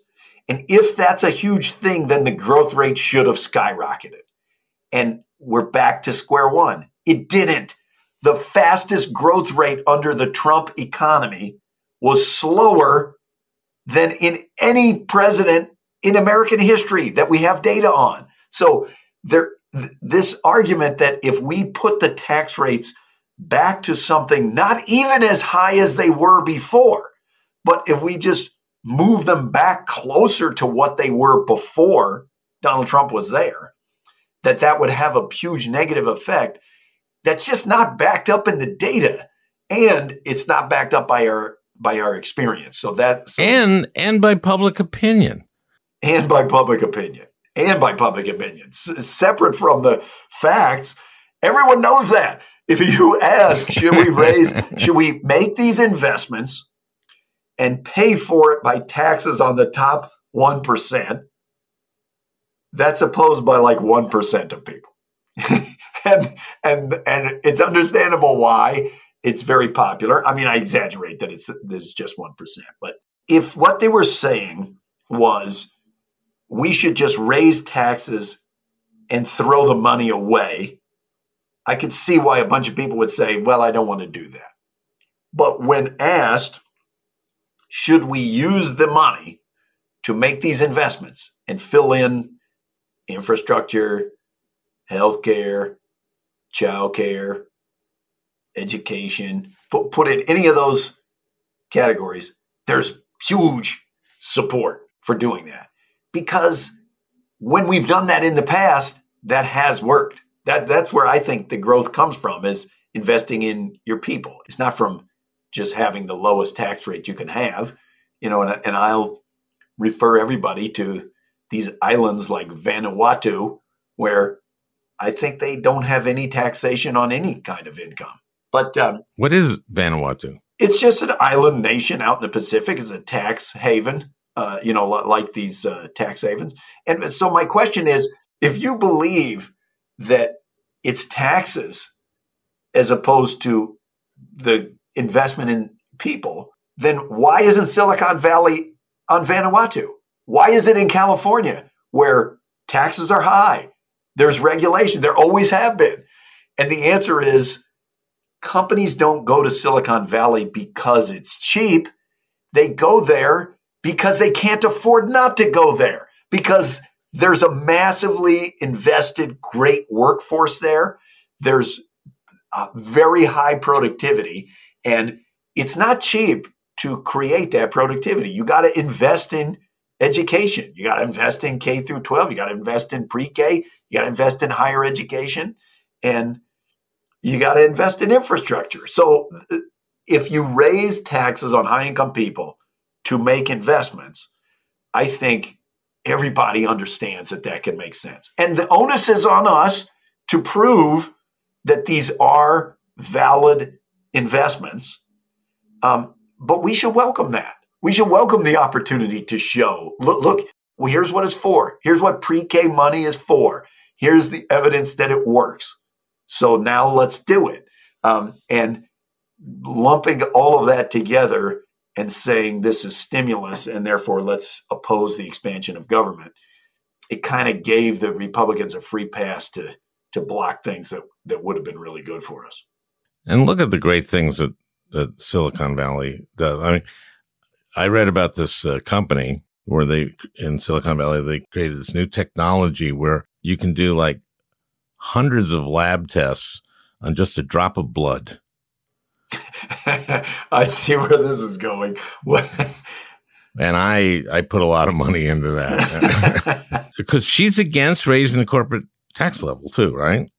And if that's a huge thing, then the growth rate should have skyrocketed. And we're back to square one. It didn't. The fastest growth rate under the Trump economy was slower than in any president in American history that we have data on. So there, this argument that if we put the tax rates back to something not even as high as they were before. But if we just move them back closer to what they were before Donald Trump was there, that that would have a huge negative effect. that's just not backed up in the data, and it's not backed up by our by our experience. So that and and by public opinion, and by public opinion, and by public opinion, S- separate from the facts. Everyone knows that. If you ask, should we raise, should we make these investments and pay for it by taxes on the top 1%? That's opposed by like 1% of people. and, and, and it's understandable why it's very popular. I mean, I exaggerate that it's, there's just 1%, but if what they were saying was we should just raise taxes and throw the money away, I could see why a bunch of people would say, well, I don't want to do that. But when asked, should we use the money to make these investments and fill in infrastructure, healthcare, childcare, education, put, put in any of those categories, there's huge support for doing that. Because when we've done that in the past, that has worked. That that's where I think the growth comes from is investing in your people. It's not from just having the lowest tax rate you can have, you know. And, and I'll refer everybody to these islands like Vanuatu, where I think they don't have any taxation on any kind of income. But um, what is Vanuatu? It's just an island nation out in the Pacific. It's a tax haven, uh, you know, like these uh, tax havens. And so my question is, if you believe that it's taxes as opposed to the investment in people, then why isn't Silicon Valley on Vanuatu? Why is it in California where taxes are high? There's regulation, there always have been. And the answer is companies don't go to Silicon Valley because it's cheap. They go there because they can't afford not to go there because there's a massively invested, great workforce there. There's very high productivity, and it's not cheap to create that productivity. You got to invest in education. You got to invest in K through 12. You got to invest in pre K. You got to invest in higher education. And you got to invest in infrastructure. So if you raise taxes on high income people to make investments, I think everybody understands that that can make sense. And the onus is on us to prove that these are valid investments. Um, but we should welcome that. We should welcome the opportunity to show look, look, well, here's what it's for. Here's what pre K money is for. Here's the evidence that it works. So now let's do it. Um, and lumping all of that together and saying this is stimulus and therefore let's oppose the expansion of government, it kind of gave the Republicans a free pass to to block things that, that would have been really good for us. And look at the great things that, that Silicon Valley does. I mean, I read about this uh, company where they in Silicon Valley they created this new technology where you can do like hundreds of lab tests on just a drop of blood. I see where this is going. and I I put a lot of money into that because she's against raising the corporate tax level too, right?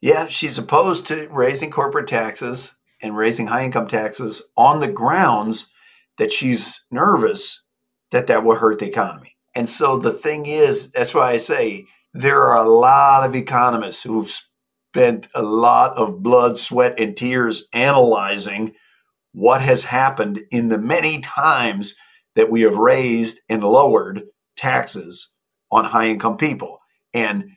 Yeah, she's opposed to raising corporate taxes and raising high income taxes on the grounds that she's nervous that that will hurt the economy. And so the thing is, that's why I say there are a lot of economists who've spent a lot of blood, sweat, and tears analyzing what has happened in the many times that we have raised and lowered taxes on high income people. And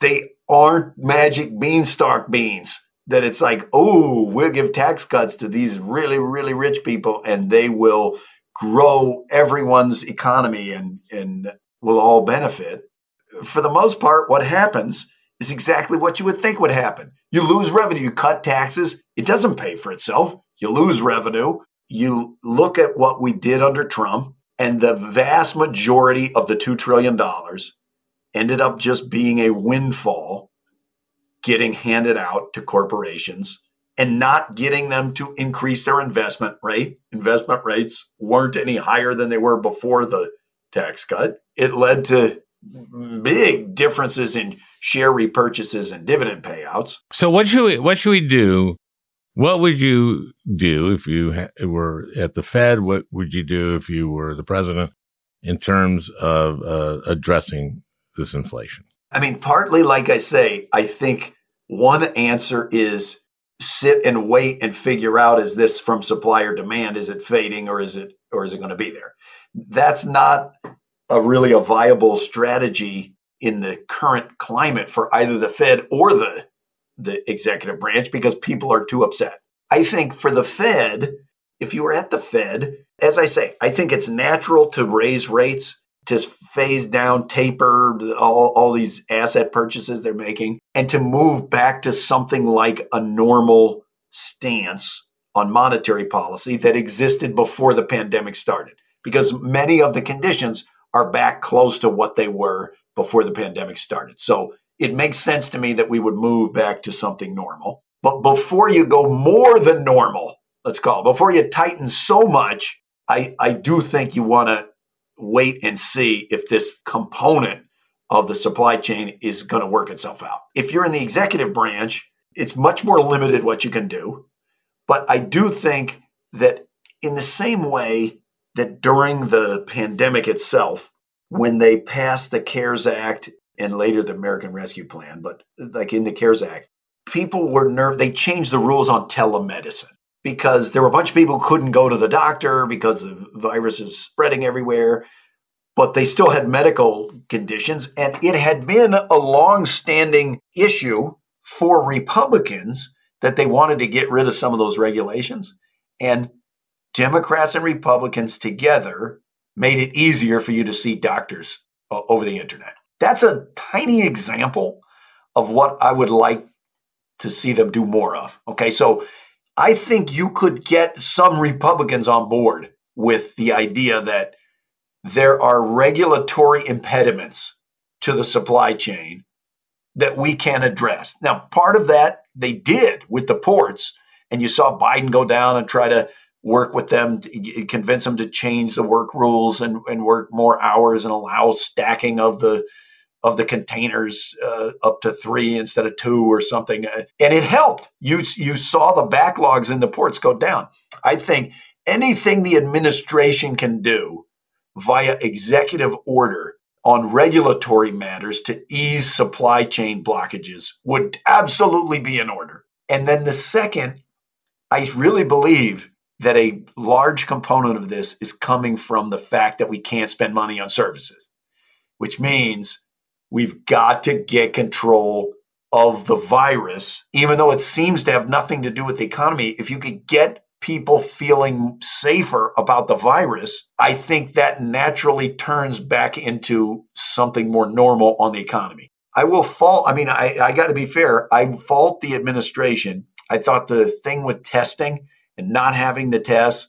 they aren't magic beanstalk beans that it's like, oh, we'll give tax cuts to these really, really rich people and they will grow everyone's economy and, and will all benefit. For the most part, what happens is exactly what you would think would happen. You lose revenue, you cut taxes, it doesn't pay for itself. You lose revenue. You look at what we did under Trump, and the vast majority of the $2 trillion ended up just being a windfall getting handed out to corporations and not getting them to increase their investment rate. Investment rates weren't any higher than they were before the tax cut. It led to big differences in share repurchases and dividend payouts. So what should we what should we do? What would you do if you ha- were at the Fed? What would you do if you were the president in terms of uh, addressing this inflation? I mean, partly, like I say, I think one answer is sit and wait and figure out is this from supplier demand? Is it fading or is it or is it going to be there? That's not a really a viable strategy in the current climate for either the Fed or the the executive branch because people are too upset. I think for the Fed, if you were at the Fed, as I say, I think it's natural to raise rates to phase down, taper all, all these asset purchases they're making, and to move back to something like a normal stance on monetary policy that existed before the pandemic started. Because many of the conditions are back close to what they were before the pandemic started. So it makes sense to me that we would move back to something normal. But before you go more than normal, let's call it, before you tighten so much, I, I do think you want to wait and see if this component of the supply chain is going to work itself out. If you're in the executive branch, it's much more limited what you can do. But I do think that in the same way that during the pandemic itself, when they passed the CARES Act and later the American Rescue Plan, but like in the CARES Act, people were nervous. They changed the rules on telemedicine because there were a bunch of people who couldn't go to the doctor because the virus is spreading everywhere, but they still had medical conditions. And it had been a long standing issue for Republicans that they wanted to get rid of some of those regulations. And Democrats and Republicans together made it easier for you to see doctors uh, over the internet. That's a tiny example of what I would like to see them do more of. Okay, so I think you could get some Republicans on board with the idea that there are regulatory impediments to the supply chain that we can address. Now, part of that they did with the ports, and you saw Biden go down and try to work with them, convince them to change the work rules and, and work more hours and allow stacking of the of the containers uh, up to three instead of two or something, uh, and it helped. You you saw the backlogs in the ports go down. I think anything the administration can do via executive order on regulatory matters to ease supply chain blockages would absolutely be in order. And then the second, I really believe that a large component of this is coming from the fact that we can't spend money on services, which means We've got to get control of the virus, even though it seems to have nothing to do with the economy. If you could get people feeling safer about the virus, I think that naturally turns back into something more normal on the economy. I will fault, I mean, I, I got to be fair. I fault the administration. I thought the thing with testing and not having the tests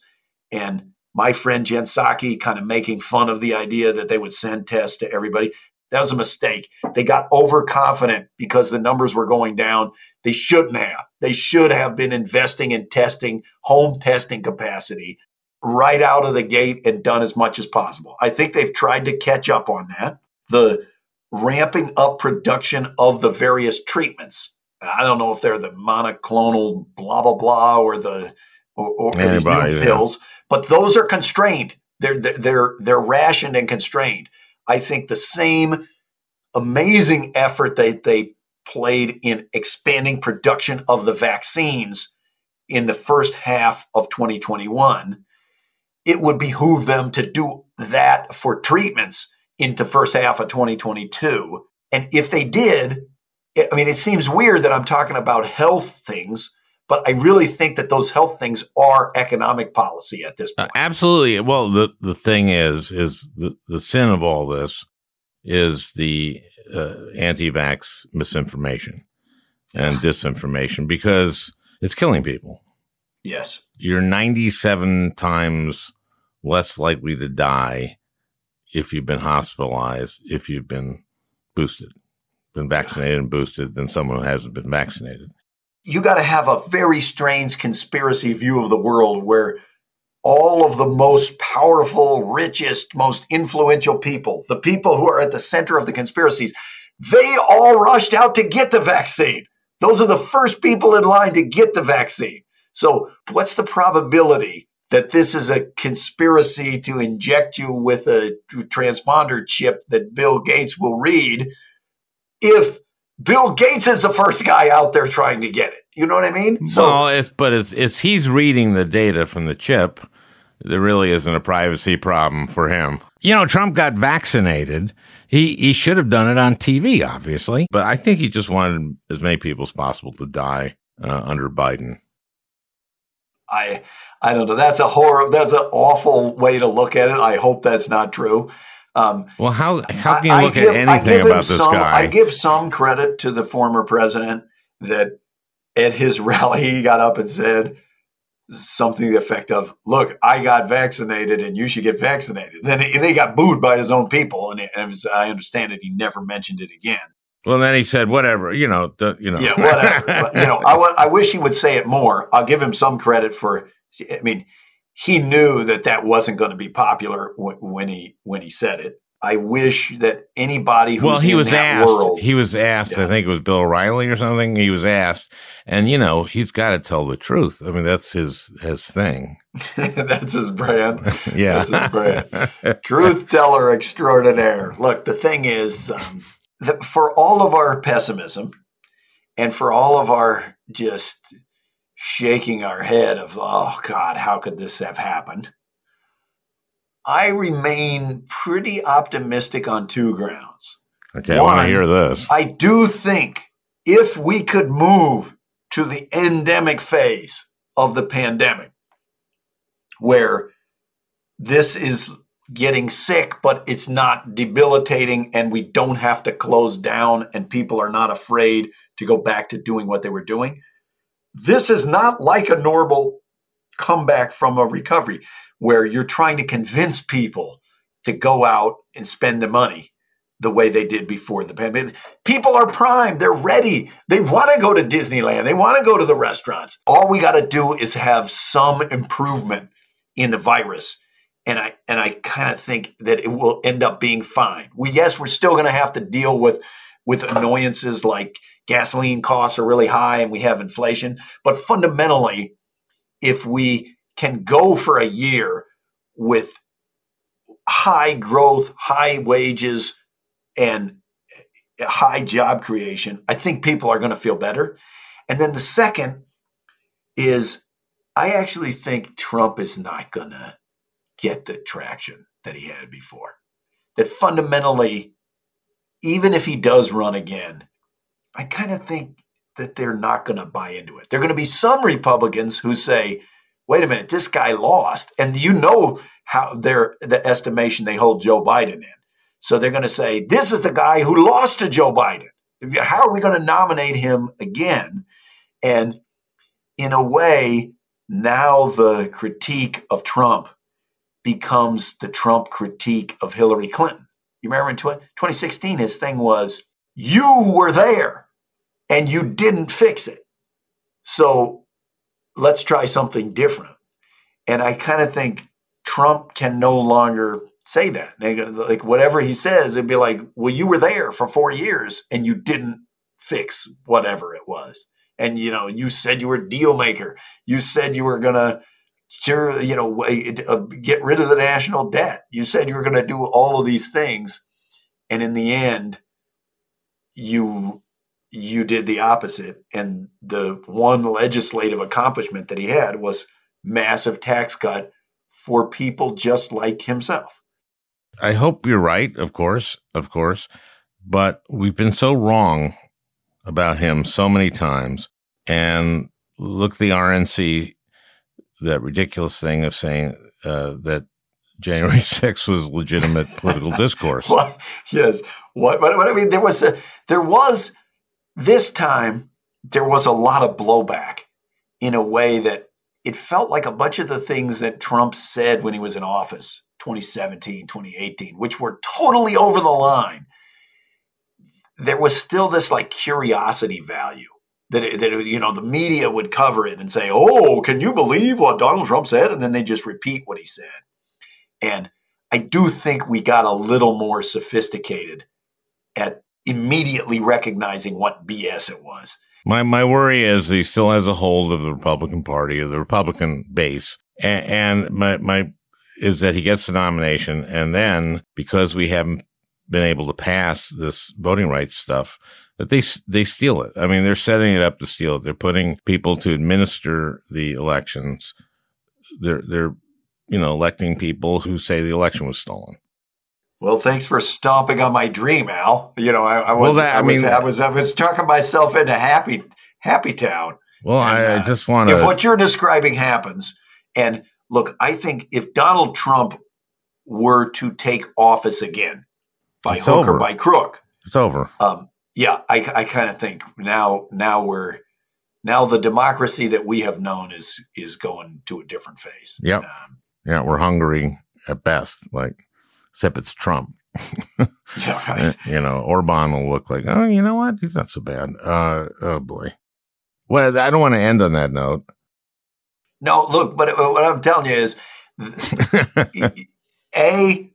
and my friend Jen Psaki kind of making fun of the idea that they would send tests to everybody. That was a mistake. They got overconfident because the numbers were going down. They shouldn't have. They should have been investing in testing, home testing capacity right out of the gate and done as much as possible. I think they've tried to catch up on that. The ramping up production of the various treatments. I don't know if they're the monoclonal blah blah blah or the or, or these new pills, but those are constrained. They're they're they're rationed and constrained. I think the same amazing effort that they played in expanding production of the vaccines in the first half of 2021, it would behoove them to do that for treatments in the first half of 2022. And if they did, I mean, it seems weird that I'm talking about health things but I really think that those health things are economic policy at this uh, point. Uh, absolutely. Well, the the thing is, is the, the sin of all this is the uh, anti-vax misinformation and disinformation because it's killing people. Yes, you're 97 times less likely to die if you've been hospitalized if you've been boosted, been vaccinated and boosted than someone who hasn't been vaccinated you got to have a very strange conspiracy view of the world where all of the most powerful, richest, most influential people, the people who are at the center of the conspiracies, they all rushed out to get the vaccine. Those are the first people in line to get the vaccine. So, what's the probability that this is a conspiracy to inject you with a transponder chip that Bill Gates will read if Bill Gates is the first guy out there trying to get it? You know what I mean? So, well, if, but if, if he's reading the data from the chip, there really isn't a privacy problem for him. You know, Trump got vaccinated. He he should have done it on TV, obviously, but I think he just wanted as many people as possible to die uh, under Biden. I I don't know. That's a horror. That's an awful way to look at it. I hope that's not true. Um, well, how how can you look give, at anything about this some, guy? I give some credit to the former president that at his rally he got up and said something to the effect of, "Look, I got vaccinated, and you should get vaccinated." Then he, they got booed by his own people, and, and was, I understand it. He never mentioned it again. Well, then he said, "Whatever, you know, the, you know, yeah, whatever." you know, I, I wish he would say it more. I'll give him some credit for. I mean, he knew that that wasn't going to be popular when, when he when he said it. I wish that anybody who's well, he was asked. World, he was asked. Yeah. I think it was Bill O'Reilly or something. He was asked, and you know, he's got to tell the truth. I mean, that's his his thing. that's his brand. yeah, that's his brand. truth teller extraordinaire. Look, the thing is, um, for all of our pessimism, and for all of our just shaking our head of, oh God, how could this have happened? I remain pretty optimistic on two grounds. Okay, One, I want to hear this. I do think if we could move to the endemic phase of the pandemic, where this is getting sick, but it's not debilitating, and we don't have to close down, and people are not afraid to go back to doing what they were doing. This is not like a normal comeback from a recovery where you're trying to convince people to go out and spend the money the way they did before the pandemic. People are primed. They're ready. They want to go to Disneyland. They want to go to the restaurants. All we got to do is have some improvement in the virus. And I and I kind of think that it will end up being fine. We yes, we're still going to have to deal with with annoyances like gasoline costs are really high and we have inflation, but fundamentally if we can go for a year with high growth, high wages, and high job creation, I think people are going to feel better. And then the second is I actually think Trump is not going to get the traction that he had before. That fundamentally, even if he does run again, I kind of think that they're not going to buy into it. There are going to be some Republicans who say, wait a minute, this guy lost. And you know how they're the estimation they hold Joe Biden in. So they're going to say, this is the guy who lost to Joe Biden. How are we going to nominate him again? And in a way, now the critique of Trump becomes the Trump critique of Hillary Clinton. You remember in 2016, his thing was, you were there and you didn't fix it. So let's try something different. And I kind of think Trump can no longer say that. Like whatever he says, it'd be like, well, you were there for four years and you didn't fix whatever it was. And you know, you said you were a deal maker. You said you were gonna sure, you know, uh, get rid of the national debt. You said you were gonna do all of these things, and in the end, you you did the opposite. And the one legislative accomplishment that he had was massive tax cut for people just like himself. I hope you're right, of course, of course. But we've been so wrong about him so many times. And look, the RNC, that ridiculous thing of saying uh, that January 6th was legitimate political discourse. Well, yes. What, what, what I mean, there was a, there was this time, there was a lot of blowback in a way that it felt like a bunch of the things that Trump said when he was in office 2017, 2018, which were totally over the line. There was still this like curiosity value that, that you know the media would cover it and say, "Oh, can you believe what Donald Trump said?" And then they just repeat what he said. And I do think we got a little more sophisticated at immediately recognizing what BS it was. My my worry is he still has a hold of the Republican Party, of the Republican base, and, and my my is that he gets the nomination, and then because we haven't been able to pass this voting rights stuff, that they they steal it. I mean, they're setting it up to steal it. They're putting people to administer the elections. They're they're you know electing people who say the election was stolen. Well, thanks for stomping on my dream, Al. You know, I, I was, Well, that- I I, was, mean- I was, I was talking myself into happy, happy town. Well, And, I, I uh, just want to. If what you're describing happens, and look, I think if Donald Trump were to take office again, by It's hook over. or by crook, It's over. um, yeah, I, I kind of think now, now we're now the democracy that we have known is is going to a different phase. Yeah, Um, Yeah, we're Hungary at best. Like, except it's Trump. yeah, right. Uh, you know, Orban will look like, oh, you know what? He's not so bad. Uh, oh boy. Well, I don't want to end on that note. No, look, but what I'm telling you is, a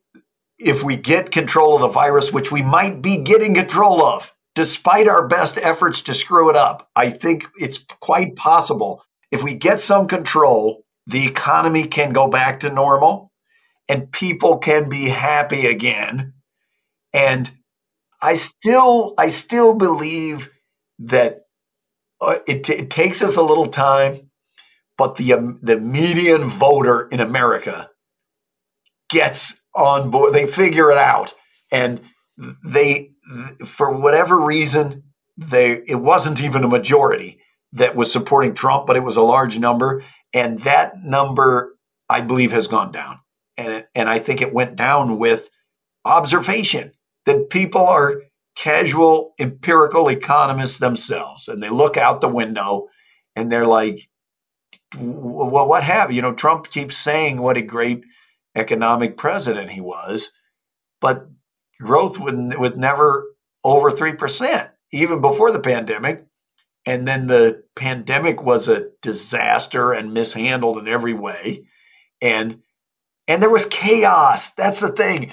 if we get control of the virus, which we might be getting control of, despite our best efforts to screw it up, I think it's quite possible. If we get some control, the economy can go back to normal, and people can be happy again. And I still, I still believe that uh, it, it takes us a little time but the um, the median voter in America gets on board. They figure it out, and they, for whatever reason, they it wasn't even a majority that was supporting Trump, but it was a large number, and that number I believe has gone down, and and I think it went down with observation that people are casual empirical economists themselves, and they look out the window and they're like well, what have you know? Trump keeps saying what a great economic president he was, but growth was, was never over three percent, even before the pandemic. And then the pandemic was a disaster and mishandled in every way, and and there was chaos. That's the thing.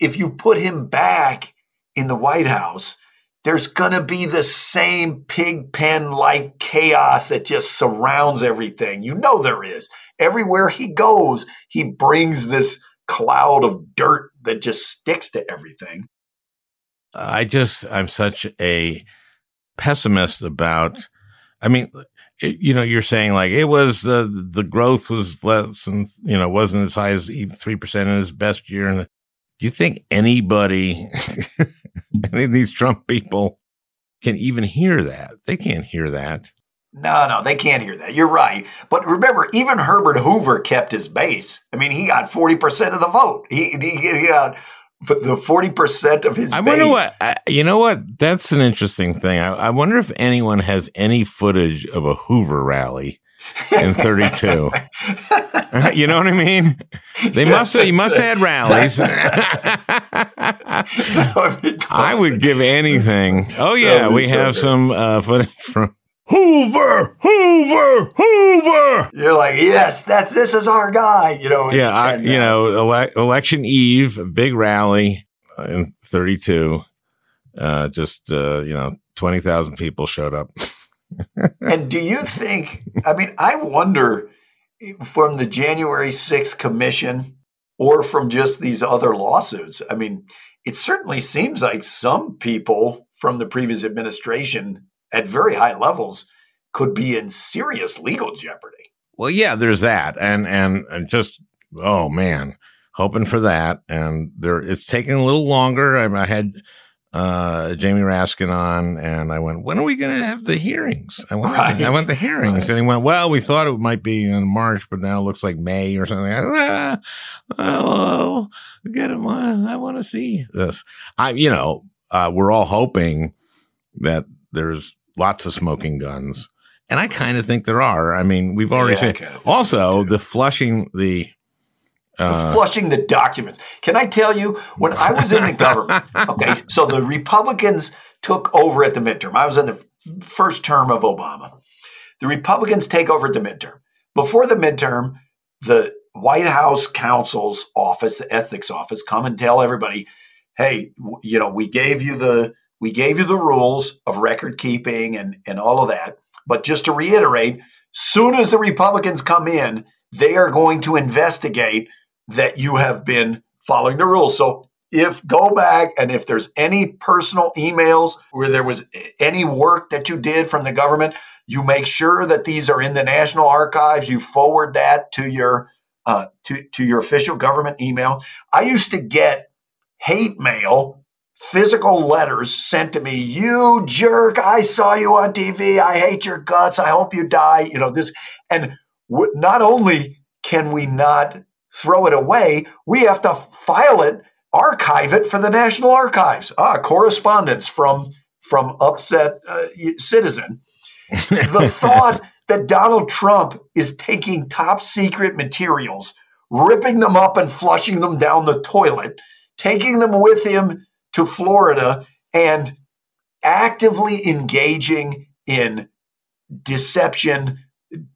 If you put him back in the White House, there's going to be the same pig pen like chaos that just surrounds everything. You know, there is. Everywhere he goes, he brings this cloud of dirt that just sticks to everything. I just, I'm such a pessimist about, I mean, it, you know, you're saying like it was the, the growth was less and you know, wasn't as high as even 3% in his best year. And do you think anybody, any of these Trump people can even hear that? They can't hear that. No, no, they can't hear that. You're right. But remember, even Herbert Hoover kept his base. I mean, he got 40% of the vote. He, he, he got the 40% of his I base. wonder what, I, you know what? That's an interesting thing. I, I wonder if anyone has any footage of a Hoover rally in 32. you know what I mean? They must have, you must have had rallies. I would give anything. Oh, yeah, we have some uh, footage from Hoover, Hoover, Hoover. You're like, yes, that's this is our guy. You know. Yeah, I, and, you uh, know, ele- election eve, big rally uh, in 32. Uh, just, uh, you know, 20,000 people showed up. And do you think? I mean, I wonder from the January 6th commission or from just these other lawsuits. I mean, it certainly seems like some people from the previous administration at very high levels could be in serious legal jeopardy. Well, yeah, there's that, and and and just oh man, hoping for that, and there it's taking a little longer. I, I had uh, Jamie Raskin on, and I went, when are we going to have the hearings? I went, Right. I went the hearings, and he went, well, we thought it might be in March, but now it looks like May or something. I, ah, oh, get him on. I want to see this. I, you know, uh, we're all hoping that there's lots of smoking guns. And I kind of think there are. I mean, we've already Yeah, I seen. kinda think Also, the flushing the. Uh, flushing the documents. Can I tell you, when I was in the government, okay, so the Republicans took over at the midterm. I was in the first term of Obama. The Republicans take over at the midterm. Before the midterm, the White House counsel's office, the ethics office, come and tell everybody, hey, you know, we gave you the we gave you the rules of record keeping and, and all of that. But just to reiterate, soon as the Republicans come in, they are going to investigate that you have been following the rules. So if go back and if there's any personal emails where there was any work that you did from the government, you make sure that these are in the National Archives. You forward that to your uh, to to your official government email. I used to get hate mail, physical letters sent to me. You jerk! I saw you on TV. I hate your guts. I hope you die. You know this, and w- not only can we not throw it away, we have to file it, archive it for the National Archives. Ah, correspondence from from upset uh, citizen. the thought that Donald Trump is taking top secret materials, ripping them up and flushing them down the toilet, taking them with him to Florida, and actively engaging in deception,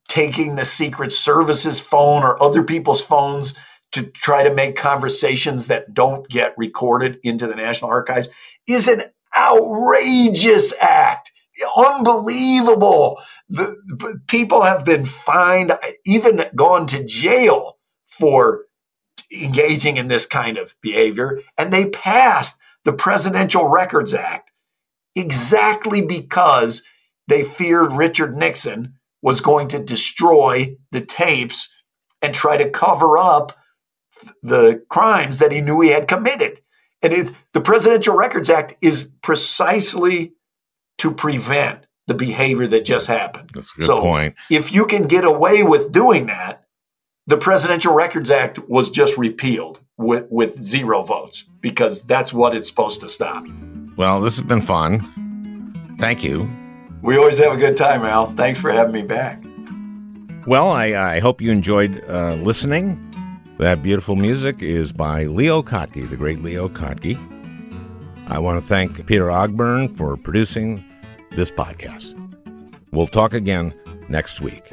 taking the Secret Service's phone or other people's phones to try to make conversations that don't get recorded into the National Archives is an outrageous act. Unbelievable. The, the, people have been fined, even gone to jail for engaging in this kind of behavior. And they passed the Presidential Records Act exactly because they feared Richard Nixon was going to destroy the tapes and try to cover up the crimes that he knew he had committed. And it, the Presidential Records Act is precisely to prevent the behavior that just happened. That's a good so point. If you can get away with doing that, the Presidential Records Act was just repealed with, with zero votes because that's what it's supposed to stop. Well, this has been fun. Thank you. We always have a good time, Al. Thanks for having me back. Well, I, I hope you enjoyed uh, listening. That beautiful music is by Leo Kottke, the great Leo Kottke. I want to thank Peter Ogburn for producing this podcast. We'll talk again next week.